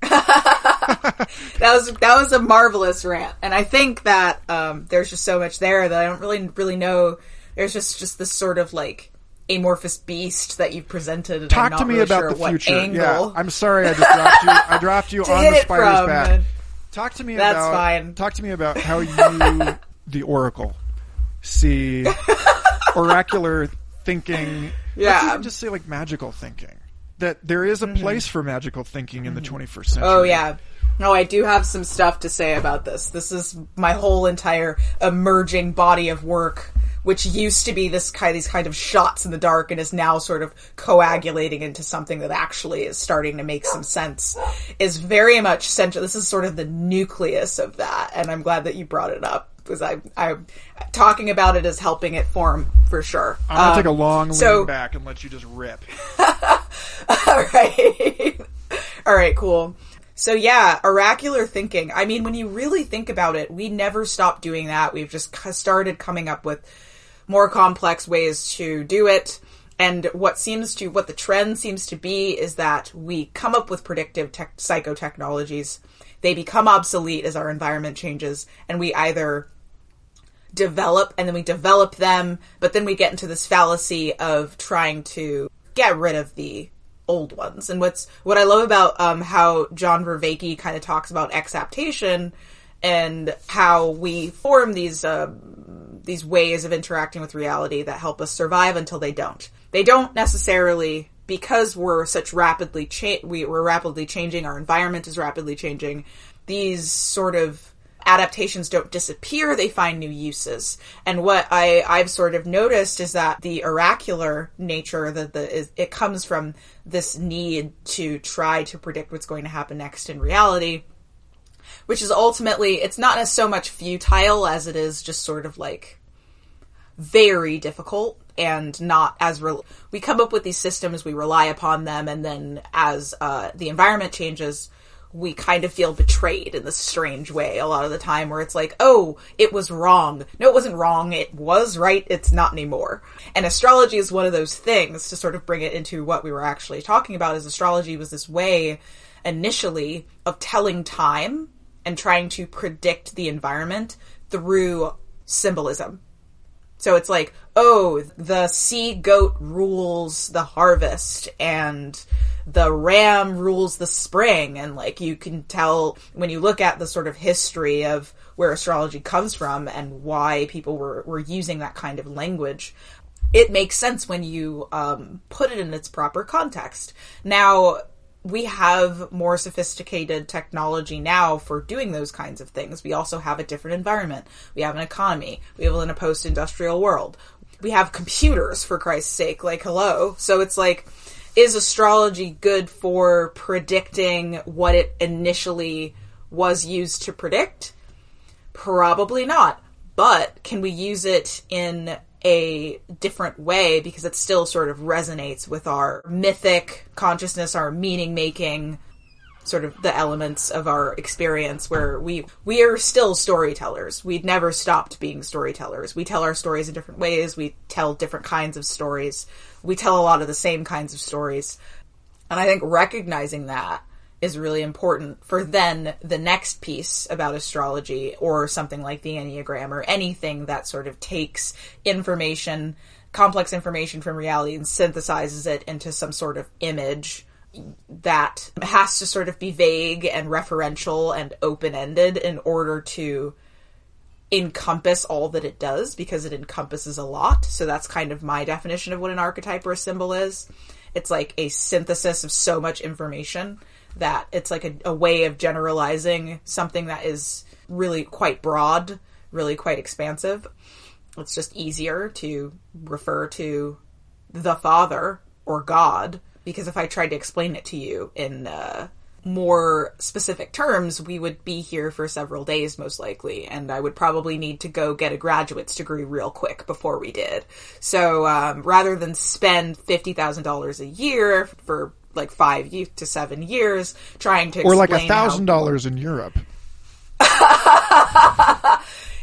Speaker 3: [laughs]
Speaker 1: that was that was a marvelous rant, and I think that um, there's just so much there that I don't really really know. There's just just this sort of like amorphous beast that you've presented. And I'm
Speaker 3: talk to me
Speaker 1: really
Speaker 3: about
Speaker 1: sure
Speaker 3: the future
Speaker 1: Angle
Speaker 3: yeah i'm sorry i just dropped you i dropped you [laughs] on the spider's
Speaker 1: from.
Speaker 3: back talk to me about
Speaker 1: That's
Speaker 3: about
Speaker 1: fine.
Speaker 3: talk to me about how you [laughs] the oracle see [laughs] oracular thinking let's
Speaker 1: Yeah.
Speaker 3: even just say like magical thinking that there is a place for magical thinking in the 21st century
Speaker 1: Mm-hmm. Oh yeah. No, I do have some stuff to say about this. This is my whole entire emerging body of work, which used to be this kind these kind of shots in the dark and is now sort of coagulating into something that actually is starting to make some sense. Is very much central. This is sort of the nucleus of that, and I'm glad that you brought it up because I, I, talking about it is helping it form for sure.
Speaker 3: i'm gonna
Speaker 1: Um,
Speaker 3: take a long lean
Speaker 1: so-
Speaker 3: back and let you just rip [laughs]
Speaker 1: All right. All right, cool. So yeah, oracular thinking. I mean, when you really think about it, we never stopped doing that. We've just started coming up with more complex ways to do it. And what seems to, what the trend seems to be is that we come up with predictive tech, psychotechnologies. They become obsolete as our environment changes and we either develop and then we develop them, but then we get into this fallacy of trying to get rid of the old ones. And what's what I love about um, how John Vervaeke kind of talks about exaptation and how we form these um, these ways of interacting with reality that help us survive until they don't. They don't necessarily because we're such rapidly cha- we, we're rapidly changing. Our environment is rapidly changing. These sort of adaptations don't disappear they find new uses and what i i've sort of noticed is that the oracular nature that the is, it comes from this need to try to predict what's going to happen next in reality which is ultimately it's not as so much futile as it is just sort of like very difficult and not as re- we come up with these systems we rely upon them and then as uh, the environment changes we kind of feel betrayed in this strange way a lot of the time where it's like oh it was wrong. No it wasn't wrong. It was right. It's not anymore. And astrology is one of those things to sort of bring it into what we were actually talking about is astrology was this way initially of telling time and trying to predict the environment through symbolism so it's like, oh, the sea goat rules the harvest and the ram rules the spring. And like you can tell when you look at the sort of history of where astrology comes from and why people were, were using that kind of language. It makes sense when you um, put it in its proper context. Now, we have more sophisticated technology now for doing those kinds of things. We also have a different environment. We have an economy. We live in a post industrial world. We have computers, for Christ's sake. Like, hello. So it's like, is astrology good for predicting what it initially was used to predict? Probably not. But can we use it in a different way because it still sort of resonates with our mythic consciousness, our meaning making, sort of the elements of our experience where we we are still storytellers. We'd never stopped being storytellers. We tell our stories in different ways. We tell different kinds of stories. We tell a lot of the same kinds of stories. And I think recognizing that is really important for then the next piece about astrology or something like the Enneagram or anything that sort of takes information, complex information from reality and synthesizes it into some sort of image that has to sort of be vague and referential and open ended in order to encompass all that it does because it encompasses a lot. So that's kind of my definition of what an archetype or a symbol is. It's like a synthesis of so much information that it's like a, a way of generalizing something that is really quite broad, really quite expansive. It's just easier to refer to the Father or God because if I tried to explain it to you in uh, more specific terms, we would be here for several days most likely, and I would probably need to go get a graduate's degree real quick before we did. So um, rather than spend fifty thousand dollars a year for like five to seven years trying to
Speaker 3: or like a thousand dollars in Europe. [laughs]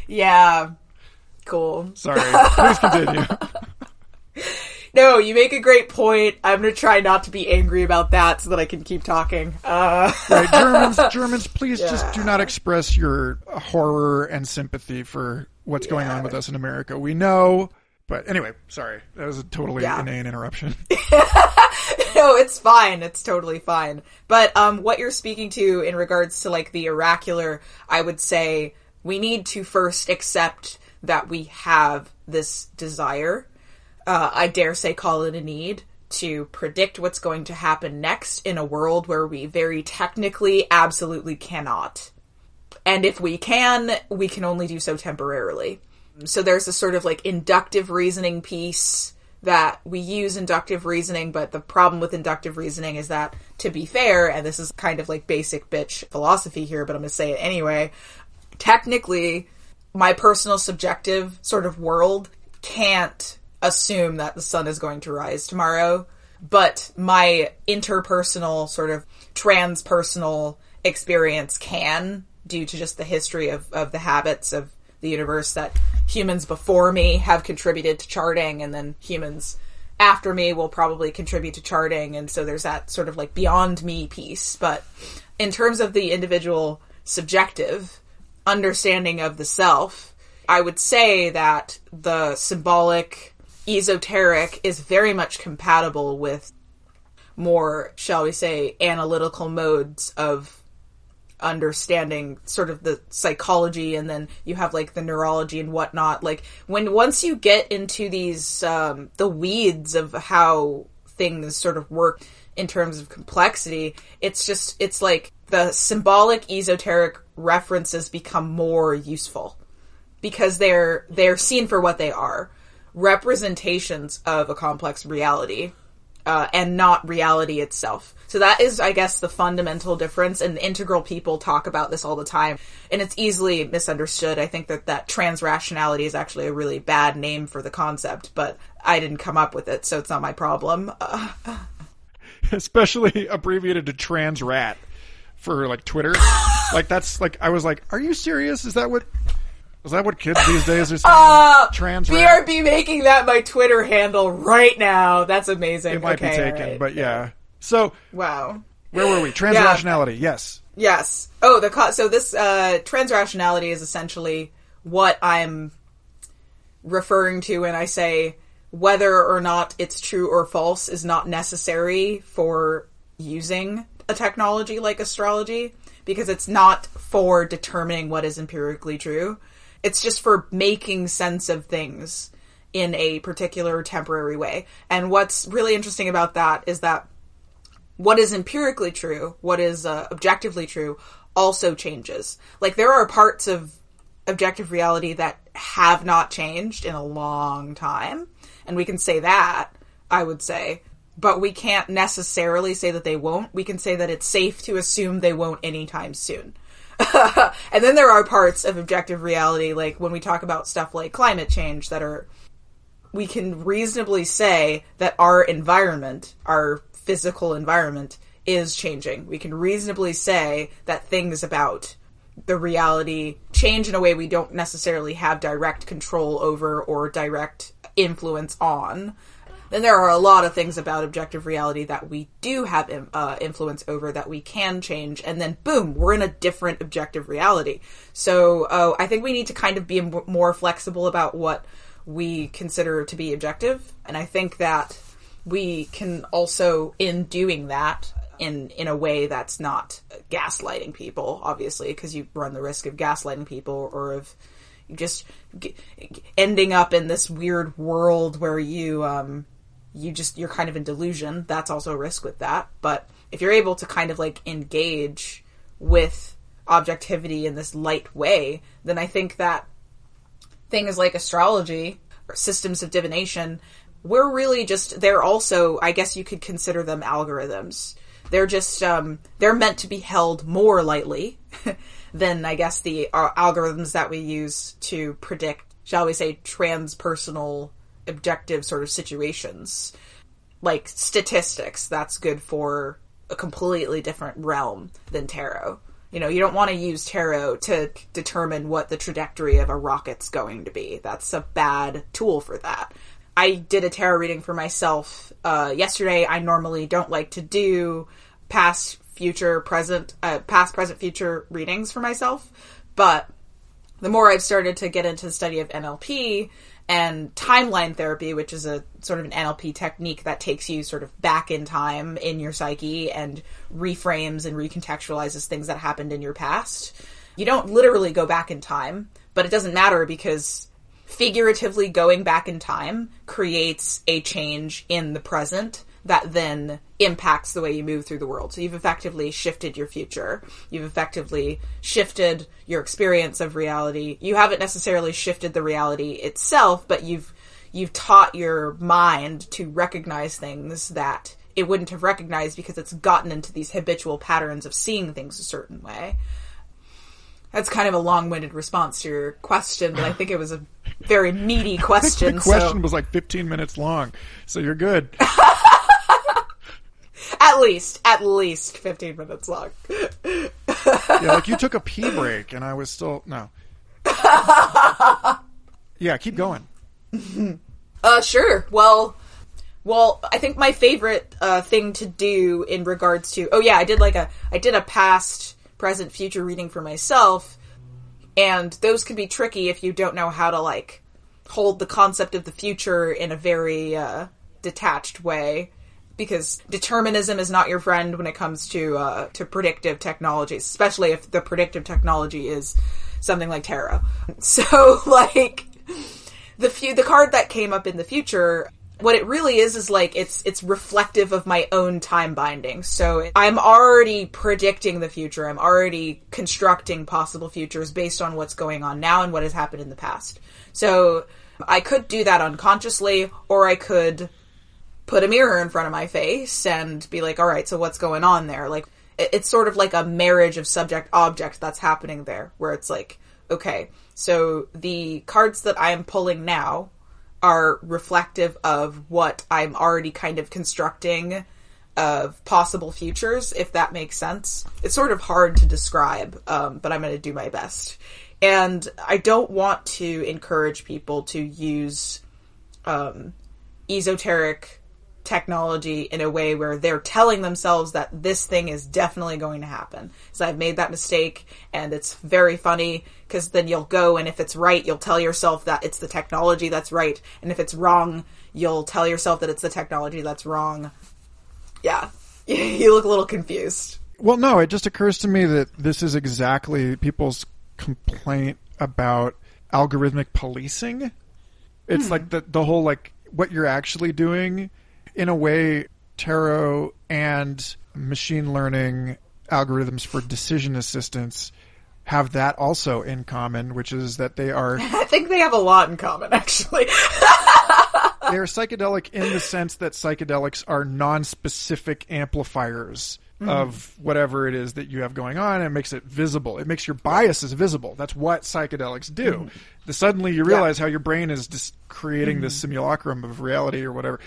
Speaker 1: yeah, cool.
Speaker 3: Sorry, [laughs] please continue.
Speaker 1: No, you make a great point. I'm going to try not to be angry about that so that I can keep talking. Uh...
Speaker 3: right, Germans, [laughs] Germans, please yeah. just do not express your horror and sympathy for what's yeah. going on with us in America. We know, but anyway, sorry. That was a totally yeah. inane interruption. [laughs] [laughs]
Speaker 1: no, it's fine. It's totally fine. But um, what you're speaking to in regards to like the oracular, I would say we need to first accept that we have this desire uh, I dare say, call it a need to predict what's going to happen next in a world where we very technically absolutely cannot. And if we can, we can only do so temporarily. So there's a sort of like inductive reasoning piece that we use inductive reasoning, but the problem with inductive reasoning is that, to be fair, and this is kind of like basic bitch philosophy here, but I'm going to say it anyway, technically, my personal subjective sort of world can't assume that the sun is going to rise tomorrow, but my interpersonal sort of transpersonal experience can due to just the history of, of the habits of the universe that humans before me have contributed to charting and then humans after me will probably contribute to charting and so there's that sort of like beyond me piece. But in terms of the individual subjective understanding of the self i would say that the symbolic esoteric is very much compatible with more, shall we say, analytical modes of understanding sort of the psychology and then you have like the neurology and whatnot. Like when once you get into these um, the weeds of how things sort of work in terms of complexity it's just it's like the symbolic esoteric references become more useful because they're they're seen for what they are. Representations of a complex reality uh, and not reality itself. So that is, I guess, the fundamental difference. And integral people talk about this all the time, and it's easily misunderstood. I think that that trans rationality is actually a really bad name for the concept, but I didn't come up with it, so it's not my problem. [laughs]
Speaker 3: Especially abbreviated to trans rat for like Twitter. like that's like I was like, are you serious? Is that what is that what kids these days are saying? Uh, Trans
Speaker 1: BRB making that my Twitter handle right now. That's amazing.
Speaker 3: It might
Speaker 1: okay,
Speaker 3: be taken, right. but yeah. So
Speaker 1: wow,
Speaker 3: where were we? Trans rationality. Yeah. Yes.
Speaker 1: Yes. Oh, the co- so this uh, trans rationality is essentially what I'm referring to when I say whether or not it's true or false is not necessary for using a technology like astrology because it's not for determining what is empirically true. It's just for making sense of things in a particular temporary way. And what's really interesting about that is that what is empirically true, what is uh, objectively true, also changes. Like there are parts of objective reality that have not changed in a long time, and we can say that, I would say, but we can't necessarily say that they won't. We can say that it's safe to assume they won't anytime soon. [laughs] and then there are parts of objective reality, like when we talk about stuff like climate change, that are we can reasonably say that our environment, our physical environment, is changing. We can reasonably say that things about the reality change in a way we don't necessarily have direct control over or direct influence on. Then there are a lot of things about objective reality that we do have uh, influence over that we can change, and then boom, we're in a different objective reality. So uh, I think we need to kind of be more flexible about what we consider to be objective, and I think that we can also, in doing that, in in a way that's not gaslighting people, obviously, because you run the risk of gaslighting people or of just ending up in this weird world where you um, you just you're kind of in delusion. That's also a risk with that. But if you're able to kind of like engage with objectivity in this light way, then I think that things like astrology or systems of divination, we're really just they're also I guess you could consider them algorithms. They're just um, they're meant to be held more lightly [laughs] than I guess the uh, algorithms that we use to predict, shall we say, transpersonal objective sort of situations. Like statistics, that's good for a completely different realm than tarot. You know, you don't want to use tarot to determine what the trajectory of a rocket's going to be. That's a bad tool for that. I did a tarot reading for myself uh, yesterday. I normally don't like to do past, future, present, uh, past, present, future readings for myself, but the more I've started to get into the study of NLP and timeline therapy, which is a sort of an NLP technique that takes you sort of back in time in your psyche and reframes and recontextualizes things that happened in your past. You don't literally go back in time, but it doesn't matter because figuratively going back in time creates a change in the present that then impacts the way you move through the world. So you've effectively shifted your future. You've effectively shifted your experience of reality. You haven't necessarily shifted the reality itself, but you've you've taught your mind to recognize things that it wouldn't have recognized because it's gotten into these habitual patterns of seeing things a certain way. That's kind of a long-winded response to your question, but I think it was a very meaty [laughs] question.
Speaker 3: the question
Speaker 1: so.
Speaker 3: was like 15 minutes long, so you're good. [laughs]
Speaker 1: at least, at least 15 minutes long.
Speaker 3: yeah, like you took a pee break, and I was still no. yeah, keep going. [laughs]
Speaker 1: Uh, sure. Well, well, I think my favorite uh, thing to do in regards to oh yeah, I did like a I did a past, present, future reading for myself, and those can be tricky if you don't know how to like hold the concept of the future in a very uh, detached way because determinism is not your friend when it comes to uh, to predictive technologies, especially if the predictive technology is something like tarot. [laughs] So, [laughs] like the few the card that came up in the future, what it really is is like it's it's reflective of my own time binding. So I'm already predicting the future. I'm already constructing possible futures based on what's going on now and what has happened in the past. So I could do that unconsciously, or I could put a mirror in front of my face and be like, all right, so what's going on there? Like, it's sort of like a marriage of subject object that's happening there, where it's like, okay, so the cards that I'm pulling now are reflective of what I'm already kind of constructing of possible futures, if that makes sense. It's sort of hard to describe, um, but I'm going to do my best. And I don't want to encourage people to use um, esoteric technology in a way where they're telling themselves that this thing is definitely going to happen. So I've made that mistake and it's very funny because then you'll go and if it's right, you'll tell yourself that it's the technology that's right. And if it's wrong, you'll tell yourself that it's the technology that's wrong. Yeah. [laughs] you look a little confused.
Speaker 3: Well, no, it just occurs to me that this is exactly people's complaint about algorithmic policing. It's hmm. like the the whole like what you're actually doing in a way, tarot and machine learning algorithms for decision assistance have that also in common, which is that they are. [laughs]
Speaker 1: I think they have a lot in common, actually. [laughs]
Speaker 3: they're psychedelic in the sense that psychedelics are non-specific amplifiers mm-hmm. of whatever it is that you have going on and it makes it visible. It makes your biases visible. That's what psychedelics do. Mm-hmm. The suddenly you realize how your brain is just creating this mm-hmm. simulacrum of reality or whatever.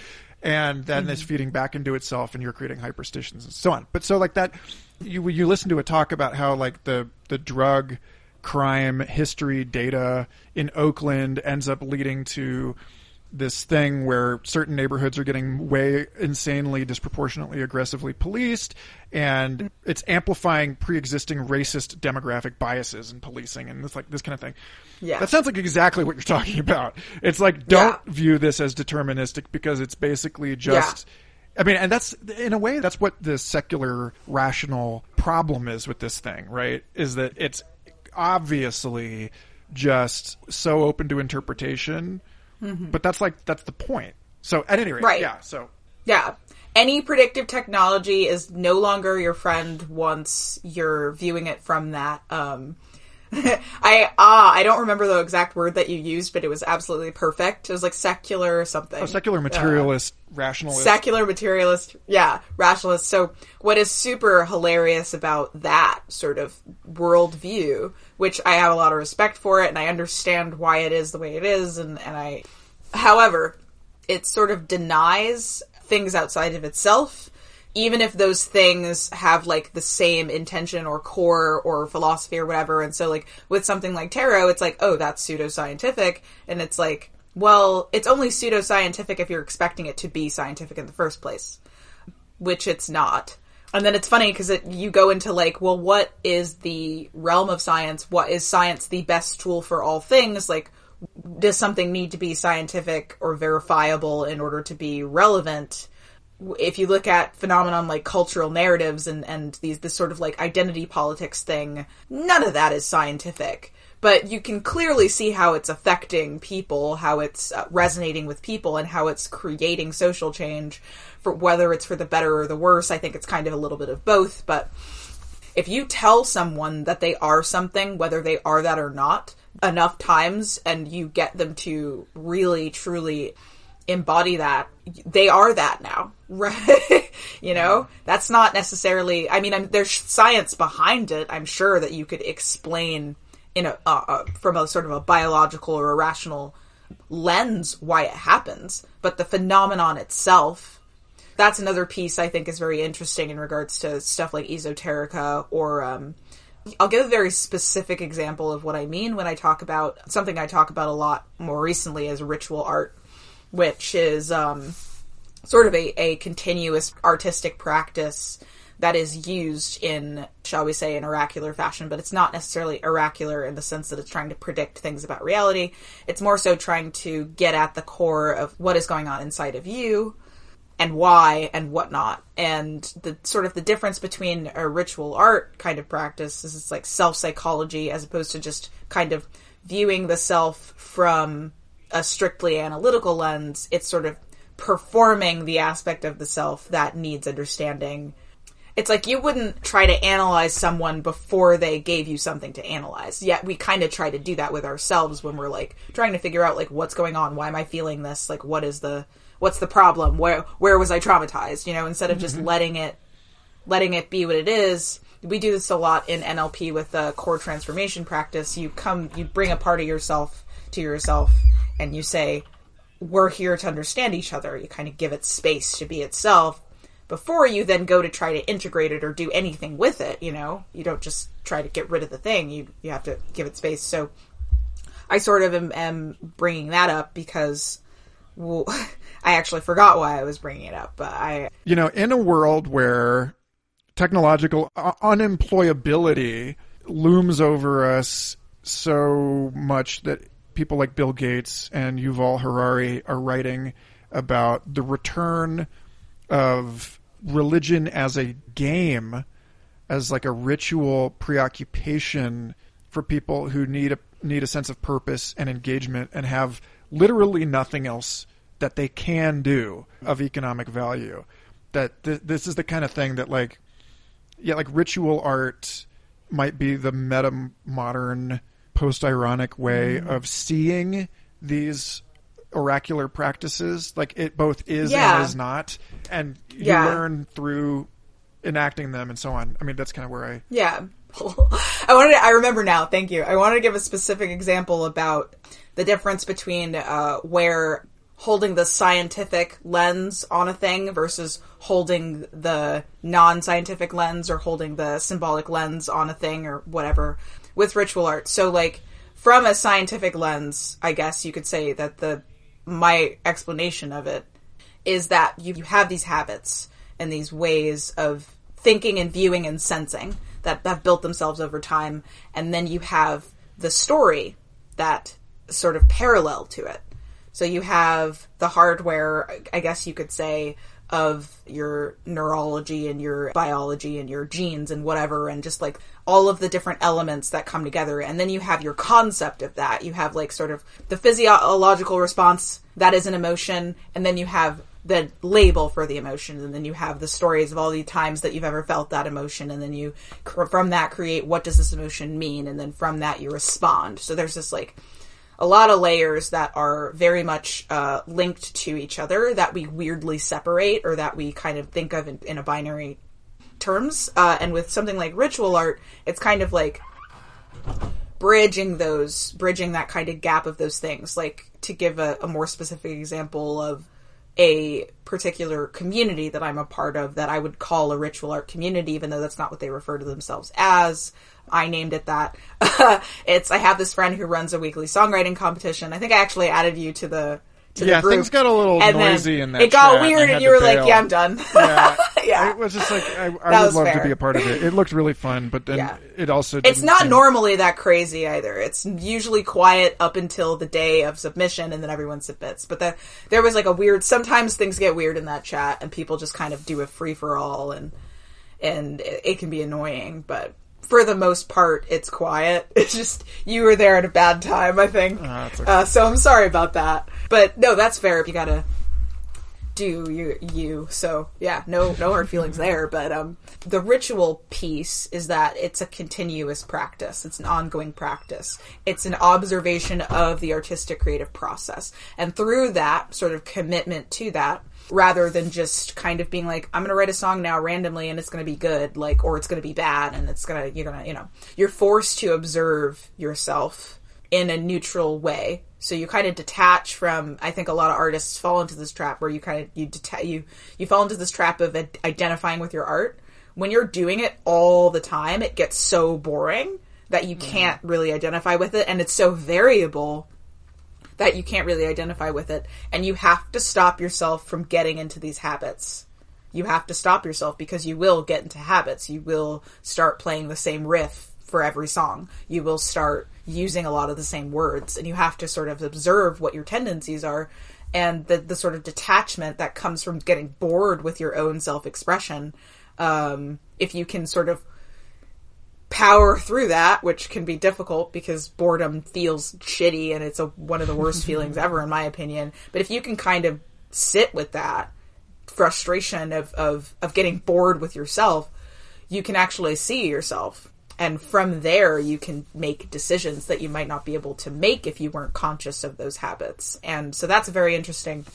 Speaker 3: And then it's mm-hmm. feeding back into itself and you're creating hyperstitions and so on. But so like that you you listen to a talk about how like the the drug crime history data in Oakland ends up leading to this thing where certain neighborhoods are getting way insanely disproportionately aggressively policed and mm-hmm. it's amplifying pre-existing racist demographic biases in policing and this like this kind of thing
Speaker 1: Yeah.
Speaker 3: that sounds like exactly what you're talking about it's like don't
Speaker 1: Yeah.
Speaker 3: view this as deterministic because it's basically just I mean, and that's in a way that's what the secular rational problem is with this thing, right? Is that it's obviously just so open to interpretation, but that's like that's the point. So at any rate,
Speaker 1: Right.
Speaker 3: yeah. So
Speaker 1: Yeah. Any predictive technology is no longer your friend once you're viewing it from that. Um, [laughs] I ah, I don't remember the exact word that you used, but it was absolutely perfect. It was like secular or something.
Speaker 3: a secular materialist, rationalist.
Speaker 1: secular materialist yeah rationalist so what is super hilarious about that sort of worldview which i have a lot of respect for it and i understand why it is the way it is and, and i however it sort of denies things outside of itself even if those things have like the same intention or core or philosophy or whatever and so like with something like tarot it's like oh that's pseudoscientific and it's like well it's only pseudoscientific if you're expecting it to be scientific in the first place which it's not. And then it's funny because it, you go into like well what is the realm of science? What is science the best tool for all things? Like does something need to be scientific or verifiable in order to be relevant if you look at phenomenon like cultural narratives and, and these this sort of like identity politics thing, none of that is scientific. But you can clearly see how it's affecting people, how it's uh, resonating with people, and how it's creating social change. For whether it's for the better or the worse, I think it's kind of a little bit of both. But if you tell someone that they are something, whether they are that or not, enough times, and you get them to really truly embody that, they are that now, [laughs] right? you know, that's not necessarily. I mean, I'm, there's science behind it. I'm sure that you could explain in a uh, from a sort of a biological or a rational lens why it happens, but the phenomenon itself that's another piece I think is very interesting in regards to stuff like esoterica or um, I'll give a very specific example of what I mean when I talk about something I talk about a lot more recently as ritual art, which is um, sort of a, a continuous artistic practice that is used in, shall we say, an oracular fashion, but it's not necessarily oracular in the sense that it's trying to predict things about reality. It's more so trying to get at the core of what is going on inside of you and why and whatnot. And the sort of the difference between a ritual art kind of practice is it's like self psychology as opposed to just kind of viewing the self from a strictly analytical lens. It's sort of performing the aspect of the self that needs understanding. It's like you wouldn't try to analyze someone before they gave you something to analyze. Yet we kind of try to do that with ourselves when we're like trying to figure out like what's going on, why am I feeling this, like what is the what's the problem where where was i traumatized you know instead of just mm-hmm. letting it letting it be what it is we do this a lot in nlp with the core transformation practice you come you bring a part of yourself to yourself and you say we're here to understand each other. You kind of give it space to be itself before you then go to try to integrate it or do anything with it you know? You don't just try to get rid of the thing. You you have to give it space. So i sort of am, am bringing that up because well, [laughs] I actually forgot why I was bringing it up, but I
Speaker 3: you know, in a world where technological uh, unemployability looms over us so much that people like Bill Gates and Yuval Harari are writing about the return of religion as a game, as like a ritual preoccupation for people who need a need a sense of purpose and engagement and have literally nothing else that they can do of economic value. That th- this is the kind of thing that like yeah, like ritual art might be the meta modern post ironic way of seeing these oracular practices. Like it both is
Speaker 1: Yeah.
Speaker 3: and is not, and you
Speaker 1: Yeah.
Speaker 3: learn through enacting them and so on. I mean, that's kind of where I
Speaker 1: Yeah. [laughs] I wanted to, I remember now, thank you. I wanted to give a specific example about the difference between uh, where holding the scientific lens on a thing versus holding the non-scientific lens or holding the symbolic lens on a thing or whatever with ritual art. So like from a scientific lens, I guess you could say that the my explanation of it is that you, you have these habits and these ways of thinking and viewing and sensing that have built themselves over time, and then you have the story that sort of parallel to it. So you have the hardware, I guess you could say, of your neurology and your biology and your genes and whatever, and just like all of the different elements that come together. And then you have your concept of that. You have like sort of the physiological response that is an emotion, and then you have the label for the emotion, and then you have the stories of all the times that you've ever felt that emotion, and then you from that create what does this emotion mean, and then from that you respond. So there's this like a lot of layers that are very much uh, linked to each other that we weirdly separate or that we kind of think of in, in a binary terms. Uh, and with something like ritual art, it's kind of like bridging those, bridging that kind of gap of those things. Like to give a, a more specific example of a particular community that I'm a part of that I would call a ritual art community, even though that's not what they refer to themselves as. I named it that. [laughs] it's I have this friend who runs a weekly songwriting competition. I think I actually added you to the to
Speaker 3: Yeah,
Speaker 1: the group.
Speaker 3: things got a little
Speaker 1: and
Speaker 3: noisy in that
Speaker 1: It got weird, and you were like, "Yeah, I'm done."
Speaker 3: Yeah. [laughs]
Speaker 1: yeah.
Speaker 3: It was just like I, I would love to be a part of it. It looked really fun, but then
Speaker 1: Yeah.
Speaker 3: it also
Speaker 1: It's not
Speaker 3: seem-
Speaker 1: normally that crazy either. It's usually quiet up until the day of submission, and then everyone submits. But the, there was like a weird. Sometimes things get weird in that chat, and people just kind of do a free for all, and and it, it can be annoying. But for the most part, it's quiet. [laughs] It's just you were there at a bad time, I think.
Speaker 3: That's okay.
Speaker 1: uh, so I'm sorry about that. But no, that's fair. If you gotta do you you so yeah no no hard feelings there but um the ritual piece is that it's a continuous practice it's an ongoing practice it's an observation of the artistic creative process and through that sort of commitment to that rather than just kind of being like i'm going to write a song now randomly and it's going to be good like or it's going to be bad and it's going to you're going to you know you're forced to observe yourself in a neutral way. So you kind of detach from. I think a lot of artists fall into this trap where you kind of you deta- you you fall into this trap of ad- identifying with your art. When you're doing it all the time, it gets so boring that you mm-hmm. can't really identify with it, and it's so variable that you can't really identify with it, and you have to stop yourself from getting into these habits. You have to stop yourself because you will get into habits. You will start playing the same riff for every song. You will start using a lot of the same words, and you have to sort of observe what your tendencies are and the, the sort of detachment that comes from getting bored with your own self expression. Um, if you can sort of power through that, which can be difficult because boredom feels shitty and it's a, one of the worst [laughs] feelings ever, in my opinion. But if you can kind of sit with that frustration of, of, of getting bored with yourself, you can actually see yourself. And from there, you can make decisions that you might not be able to make if you weren't conscious of those habits. And so that's a very interesting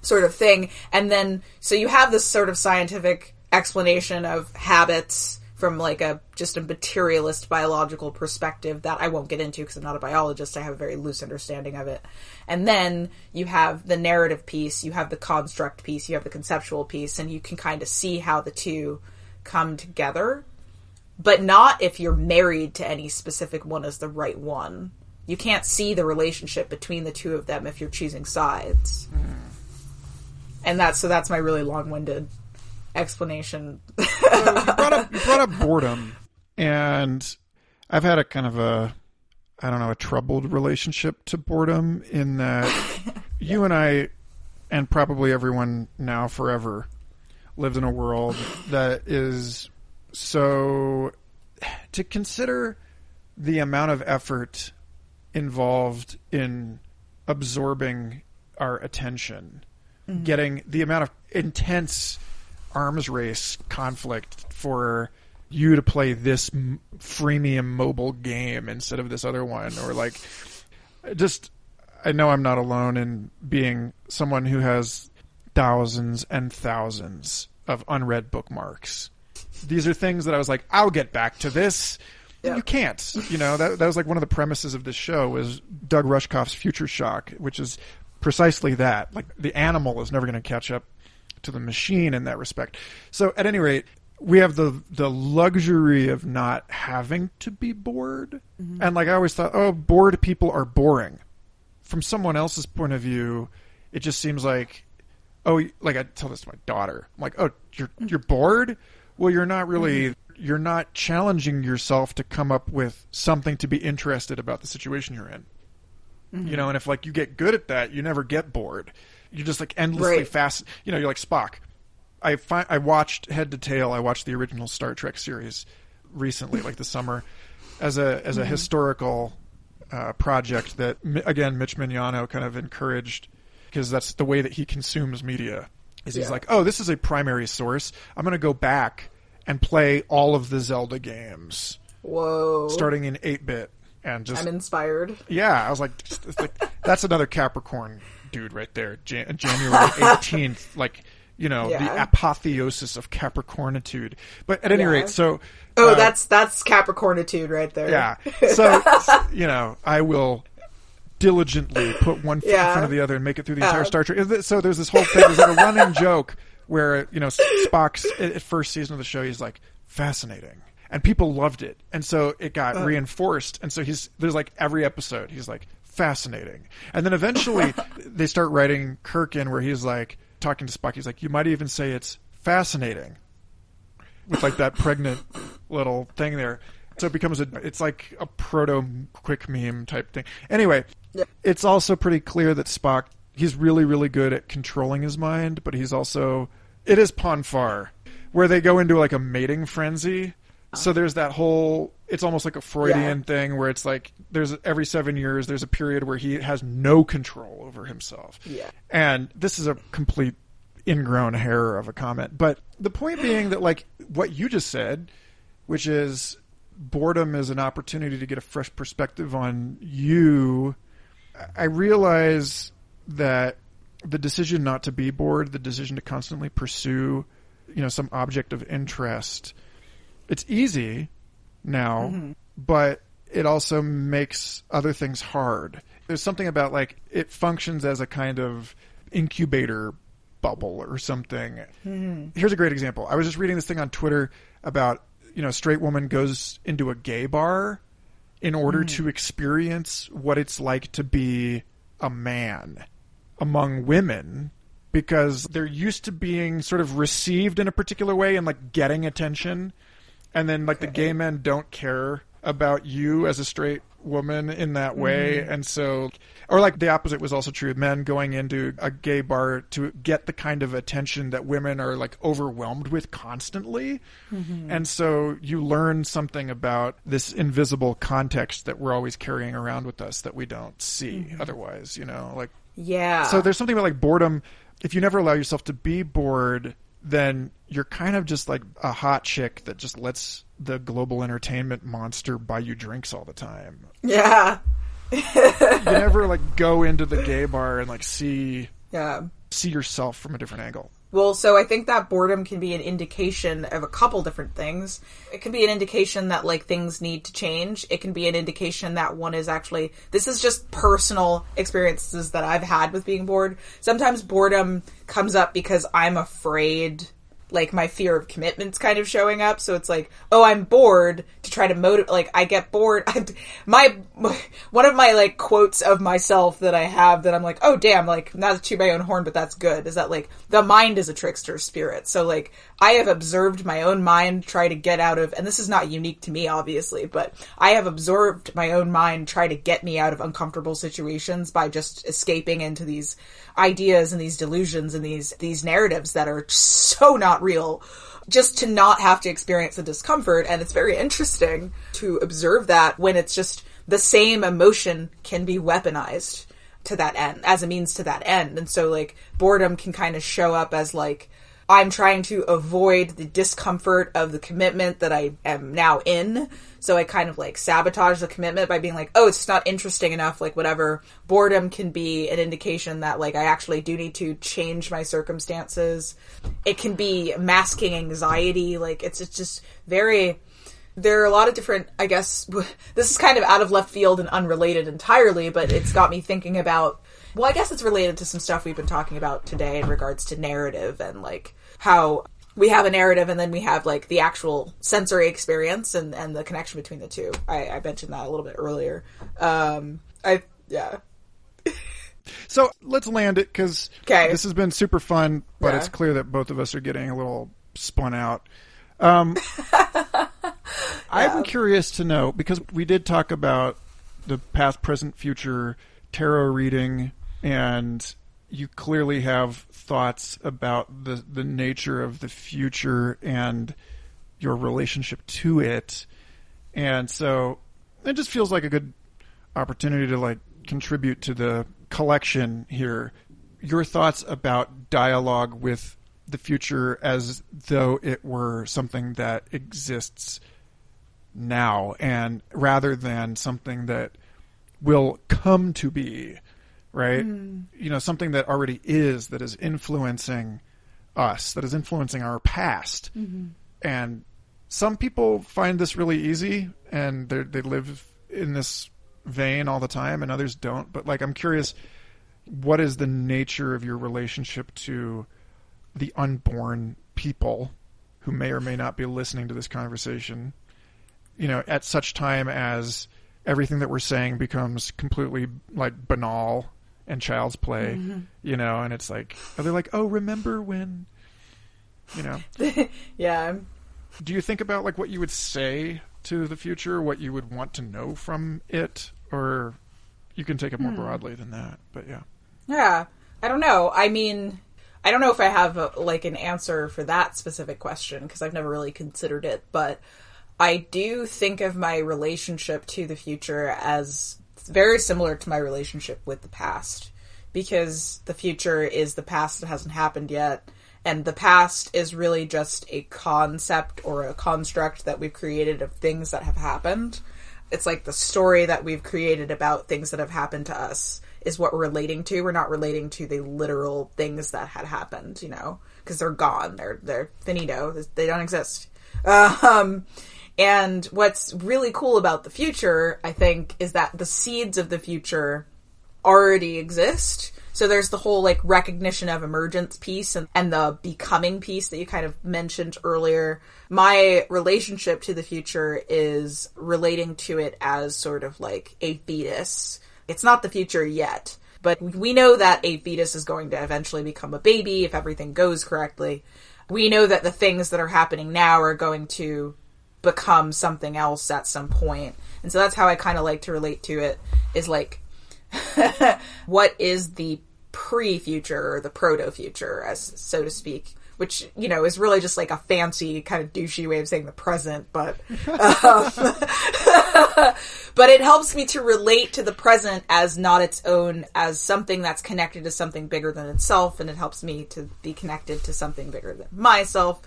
Speaker 1: sort of thing. And then, so you have this sort of scientific explanation of habits from like a just a materialist biological perspective that I won't get into because I'm not a biologist. I have a very loose understanding of it. And then you have the narrative piece, you have the construct piece, you have the conceptual piece, and you can kind of see how the two come together. But not if you're married to any specific one as the right one. You can't see the relationship between the two of them if you're choosing sides. Mm. And that's so that's my really long-winded explanation.
Speaker 3: you brought up you brought up boredom, and I've had a kind of a I don't know a troubled relationship to boredom in that [laughs] you and I, and probably everyone now forever, lived in a world that is so to consider the amount of effort involved in absorbing our attention, mm-hmm. getting the amount of intense arms race conflict for you to play this m- freemium mobile game instead of this other one, or like just I know I'm not alone in being someone who has thousands and thousands of unread bookmarks. These are things that I was like, I'll get back to this.
Speaker 1: Yeah.
Speaker 3: You can't. You know, that that was like one of the premises of this show was Doug Rushkoff's Future Shock, which is precisely that. Like the animal is never going to catch up to the machine in that respect. So at any rate, we have the the luxury of not having to be bored. Mm-hmm. And like I always thought, oh, bored people are boring. From someone else's point of view, it just seems like oh, like I tell this to my daughter. I'm like, "Oh, you're mm. you're bored? Well, you're not really mm-hmm. you're not challenging yourself to come up with something to be interested about the situation you're in." You mm-hmm. know, and if like you get good at that, you never get bored. You're just like endlessly
Speaker 1: Right.
Speaker 3: fast. You know, you're like Spock. I fi- I watched head to tail. I watched the original Star Trek series recently, like the summer, as a as a historical uh, project that again Mitch Mignano kind of encouraged because that's the way that he consumes media. Is he's
Speaker 1: Yeah.
Speaker 3: like, oh, this is a primary source. I'm going to go back and play all of the Zelda games
Speaker 1: Whoa.
Speaker 3: starting in 8-bit and just
Speaker 1: I'm inspired.
Speaker 3: yeah, I was like, like, that's another Capricorn dude right there. Jan- January [laughs] 18th, like, you know, the apotheosis of Capricornitude. But at any
Speaker 1: Yeah.
Speaker 3: rate, so.
Speaker 1: Oh,
Speaker 3: uh,
Speaker 1: that's that's Capricornitude right there.
Speaker 3: Yeah. [laughs] So, you know, I will diligently put one foot in front of the other and make it through the entire
Speaker 1: Uh.
Speaker 3: Star Trek. So there's this whole thing, there's like a running joke where, you know, Spock's at at first season of the show, he's like, fascinating. And people loved it. And so it got
Speaker 1: Uh.
Speaker 3: reinforced. And so he's, there's like every episode, he's like, fascinating. And then eventually [laughs] they start writing Kirk in where he's like, talking to Spock, he's like, you might even say it's fascinating with like that pregnant little thing there. So it becomes a it's like a proto quick meme type thing. Anyway,
Speaker 1: Yeah.
Speaker 3: it's also pretty clear that Spock he's really really good at controlling his mind, but he's also it is Pon farr where they go into like a mating frenzy. So there's that whole it's almost like a Freudian
Speaker 1: Yeah.
Speaker 3: thing where it's like there's every 7 years there's a period where he has no control over himself.
Speaker 1: Yeah.
Speaker 3: And this is a complete ingrown hair of a comment. But the point being that, like, what you just said, which is boredom is an opportunity to get a fresh perspective on you, I realize that the decision not to be bored, the decision to constantly pursue, you know, some object of interest, it's easy now, mm-hmm. but it also makes other things hard. There's something about like it functions as a kind of incubator bubble or something. Mm-hmm. Here's a great example. I was just reading this thing on Twitter about, you know, a straight woman goes into a gay bar in order mm. to experience what it's like to be a man among women because they're used to being sort of received in a particular way and like getting attention and then like the gay men don't care about you as a straight woman in that way. Mm-hmm. And so or like the opposite was also true men going into a gay bar to get the kind of attention that women are like overwhelmed with constantly. Mm-hmm. And so you learn something about this invisible context that we're always carrying around with us that we don't see mm-hmm. otherwise you know like
Speaker 1: Yeah.
Speaker 3: so there's something about like boredom. If you never allow yourself to be bored, then you're kind of just like a hot chick that just lets the global entertainment monster buy you drinks all the time.
Speaker 1: yeah.
Speaker 3: You never like go into the gay bar and like see
Speaker 1: Yeah.
Speaker 3: see yourself from a different angle.
Speaker 1: Well, so I think that boredom can be an indication of a couple different things. It can be an indication that like things need to change. It can be an indication that one is actually this is just personal experiences that I've had with being bored. Sometimes boredom comes up because I'm afraid like my fear of commitments kind of showing up. So it's like, oh, I'm bored to try to motivate. Like I get bored. [laughs] I, my one of my like quotes of myself that I have that I'm like, oh damn, like not to my own horn, but that's good. Is that like the mind is a trickster spirit. So like I have observed my own mind try to get out of, and this is not unique to me, obviously, but I have observed my own mind try to get me out of uncomfortable situations by just escaping into these ideas and these delusions and these these narratives that are so not real just to not have to experience the discomfort. And it's very interesting to observe that when it's just the same emotion can be weaponized to that end as a means to that end. And so like boredom can kind of show up as like I'm trying to avoid the discomfort of the commitment that I am now in. So I kind of like sabotage the commitment by being like, oh, it's not interesting enough. Like, whatever. Boredom can be an indication that, like, I actually do need to change my circumstances. It can be masking anxiety. Like, it's, it's just very. There are a lot of different, I guess, [laughs] this is kind of out of left field and unrelated entirely, but it's got me thinking about well, I guess it's related to some stuff we've been talking about today in regards to narrative and like how we have a narrative and then we have like the actual sensory experience and, and the connection between the two. I, I mentioned that a little bit earlier. Um, I, yeah. [laughs]
Speaker 3: So let's land it because
Speaker 1: Okay.
Speaker 3: this has been super fun, but
Speaker 1: Yeah.
Speaker 3: it's clear that both of us are getting a little spun out. Um, [laughs] I'm curious to know because we did talk about the past, present, future tarot reading, and you clearly have thoughts about the the nature of the future and your relationship to it, and so it just feels like a good opportunity to like contribute to the collection here. Your thoughts about dialogue with the future as though it were something that exists now and rather than something that will come to be, right? Mm-hmm. You know, something that already is that is influencing us, that is influencing our past. Mm-hmm. And some people find this really easy and they they live in this vein all the time and others don't. But like I'm curious what is the nature of your relationship to the unborn people who may or may not be listening to this conversation? You know, at such time as everything that we're saying becomes completely like banal and child's play, mm-hmm. you know, and it's like, are they like, oh, remember when, you know, [laughs]
Speaker 1: Yeah.
Speaker 3: do you think about like what you would say to the future, what you would want to know from it, or you can take it more hmm. broadly than that? But yeah,
Speaker 1: Yeah. I don't know. I mean, I don't know if I have a, like an answer for that specific question because I've never really considered it, but I do think of my relationship to the future as very similar to my relationship with the past because the future is the past that hasn't happened yet and the past is really just a concept or a construct that we've created of things that have happened it's like the story that we've created about things that have happened to us is what we're relating to. We're not relating to the literal things that had happened, you know, because they're gone. They're they're finito. They don't exist. [laughs] Um, and what's really cool about the future, I think, is that the seeds of the future already exist. So there's the whole like recognition of emergence piece and, and the becoming piece that you kind of mentioned earlier. My relationship to the future is relating to it as sort of like a fetus. It's not the future yet, but we know that a fetus is going to eventually become a baby if everything goes correctly. We know that the things that are happening now are going to become something else at some point. And so that's how I kind of like to relate to it is like [laughs] what is the pre-future or the proto-future as so to speak which you know is really just like a fancy kind of douchey way of saying the present but um, [laughs] but it helps me to relate to the present as not its own as something that's connected to something bigger than itself and it helps me to be connected to something bigger than myself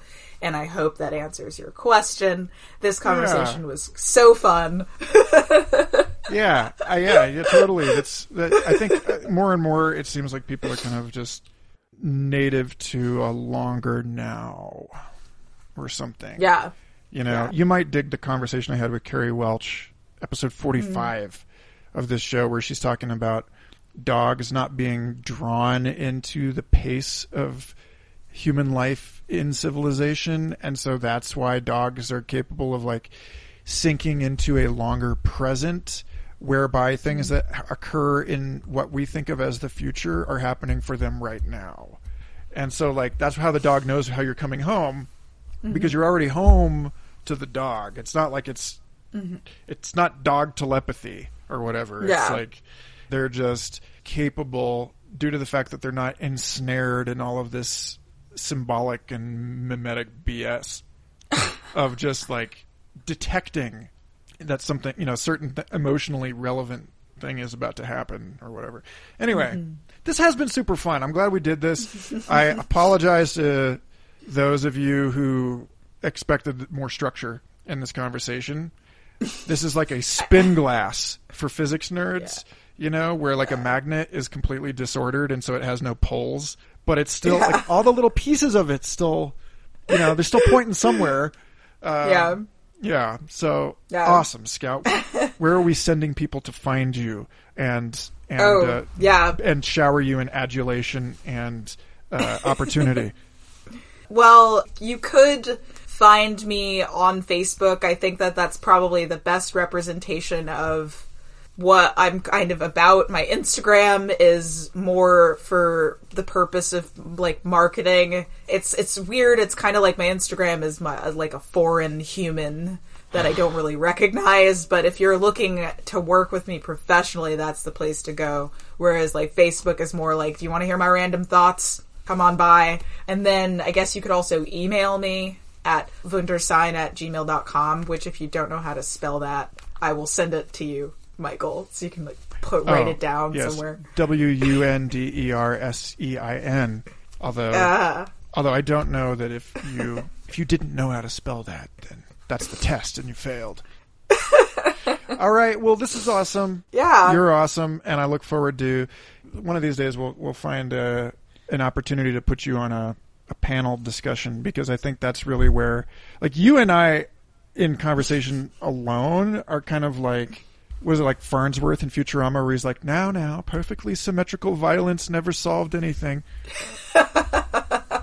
Speaker 1: and I hope that answers your question. This conversation was so fun. [laughs]
Speaker 3: yeah, uh, yeah, yeah, totally. That's that. I think uh, more and more it seems like people are kind of just native to a longer now or something.
Speaker 1: Yeah.
Speaker 3: You know,
Speaker 1: Yeah.
Speaker 3: you might dig the conversation I had with Carrie Welch, episode 45 of this show, where she's talking about dogs not being drawn into the pace of human life in civilization. And so that's why dogs are capable of like sinking into a longer present whereby things that occur in what we think of as the future are happening for them right now. And so like that's how the dog knows how you're coming home mm-hmm. because you're already home to the dog. It's not like it's mm-hmm. it's not dog telepathy or whatever. It's
Speaker 1: Yeah.
Speaker 3: like they're just capable due to the fact that they're not ensnared in all of this symbolic and mimetic BS [laughs] of just like detecting that something, you know, certain th- emotionally relevant thing is about to happen or whatever. Anyway, mm-hmm. this has been super fun. I'm glad we did this. I [laughs] apologize to those of you who expected more structure in this conversation, this is like a spin glass for physics nerds, you know, where like a magnet is completely disordered and so it has no poles, but it's still
Speaker 1: Yeah.
Speaker 3: like all the little pieces of it still, you know, they're still pointing somewhere. [laughs] Um,
Speaker 1: yeah.
Speaker 3: Yeah. So
Speaker 1: Yeah.
Speaker 3: awesome, Scout. Where are we sending people to find you and and
Speaker 1: Oh,
Speaker 3: uh,
Speaker 1: yeah.
Speaker 3: and shower you in adulation and uh, opportunity? [laughs]
Speaker 1: Well, you could find me on Facebook. I think that that's probably the best representation of what I'm kind of about. My Instagram is more for the purpose of like marketing. It's it's weird. It's kind of like my Instagram is my like a foreign human that I don't [sighs] really recognize, but if you're looking to work with me professionally, that's the place to go. Whereas like Facebook is more like, do you want to hear my random thoughts? Come on by. And then I guess you could also email me at wundersein at gmail.com, which if you don't know how to spell that, I will send it to you, Michael, so you can like put write
Speaker 3: Oh,
Speaker 1: it down
Speaker 3: yes.
Speaker 1: somewhere.
Speaker 3: W U N D E R S E I N. Although
Speaker 1: Uh,
Speaker 3: although I don't know that if you [laughs] if you didn't know how to spell that, then that's the test and you failed. [laughs] All right. Well, this is awesome.
Speaker 1: yeah.
Speaker 3: You're awesome, and I look forward to one of these days. We'll we'll find a, an opportunity to put you on a, a panel discussion because I think that's really where, like, you and I, in conversation alone, are kind of like. Was it like Farnsworth in Futurama, where he's like, "Now, now, perfectly symmetrical violence never solved anything." [laughs]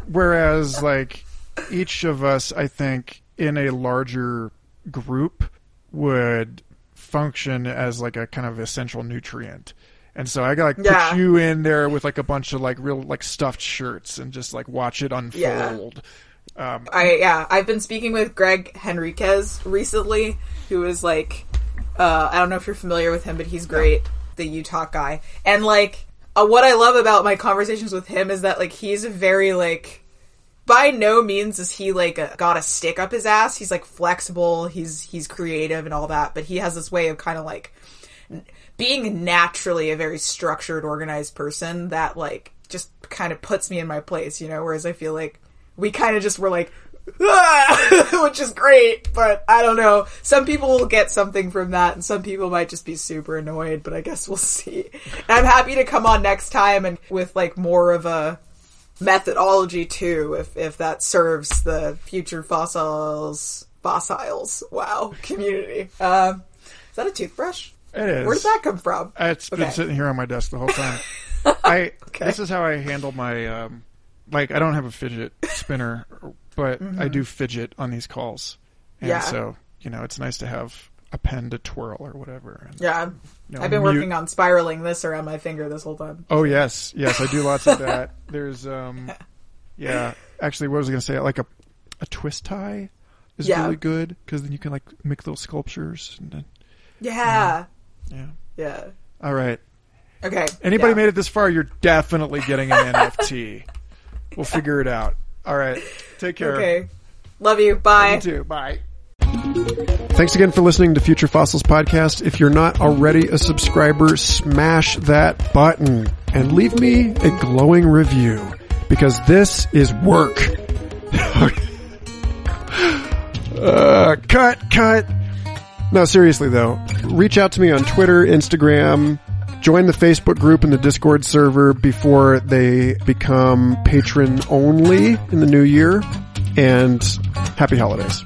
Speaker 3: Whereas, like, each of us, I think, in a larger group, would function as like a kind of essential nutrient. And so I got like
Speaker 1: Yeah.
Speaker 3: put you in there with like a bunch of like real like stuffed shirts and just like watch it unfold. Um,
Speaker 1: I yeah, I've been speaking with Gregg Henriques recently, who is like, uh, I don't know if you're familiar with him, but he's great, the UTOK guy. And like, uh, what I love about my conversations with him is that like he's a very like, by no means is he like a, got a stick up his ass. He's like flexible, he's he's creative and all that, but he has this way of kind of like being naturally a very structured, organized person that like just kind of puts me in my place, you know. Whereas I feel like we kind of just were like, [laughs] which is great, but I don't know. Some people will get something from that, and some people might just be super annoyed. But I guess we'll [laughs] see. And I'm happy to come on next time and with like more of a methodology too, if if that serves the future fossils fossils wow [laughs] community. Um, is that a toothbrush?
Speaker 3: it is.
Speaker 1: Where did that come from?
Speaker 3: It's been sitting here on my desk the whole time. I
Speaker 1: Okay.
Speaker 3: this is how I handle my um, like I don't have a fidget spinner, but I do fidget on these calls, and
Speaker 1: Mm-hmm. Yeah.
Speaker 3: so you know it's nice to have a pen to twirl or whatever. And,
Speaker 1: Yeah,
Speaker 3: you know,
Speaker 1: I've been
Speaker 3: mute-
Speaker 1: working on spiraling this around my finger this whole time.
Speaker 3: Oh yes, yes, I do lots of [laughs] that. There's um, yeah. Actually, what was I going to say? Like a a twist tie is
Speaker 1: Yeah.
Speaker 3: really good because then you can like make little sculptures. And then,
Speaker 1: Yeah,
Speaker 3: yeah.
Speaker 1: yeah.
Speaker 3: All right.
Speaker 1: Okay.
Speaker 3: Anybody
Speaker 1: yeah.
Speaker 3: made it this far? You're definitely getting an [laughs] NFT. We'll figure it out. All right. Take care.
Speaker 1: Okay. Love you. Bye.
Speaker 3: You too. Bye.
Speaker 2: Thanks again for listening to Future Fossils Podcast. If you're not already a subscriber, smash that button and leave me a glowing review because this is work. [laughs] uh, cut, cut. No, seriously though, reach out to me on Twitter, Instagram, join the Facebook group and the Discord server before they become patron only in the new year, and happy holidays.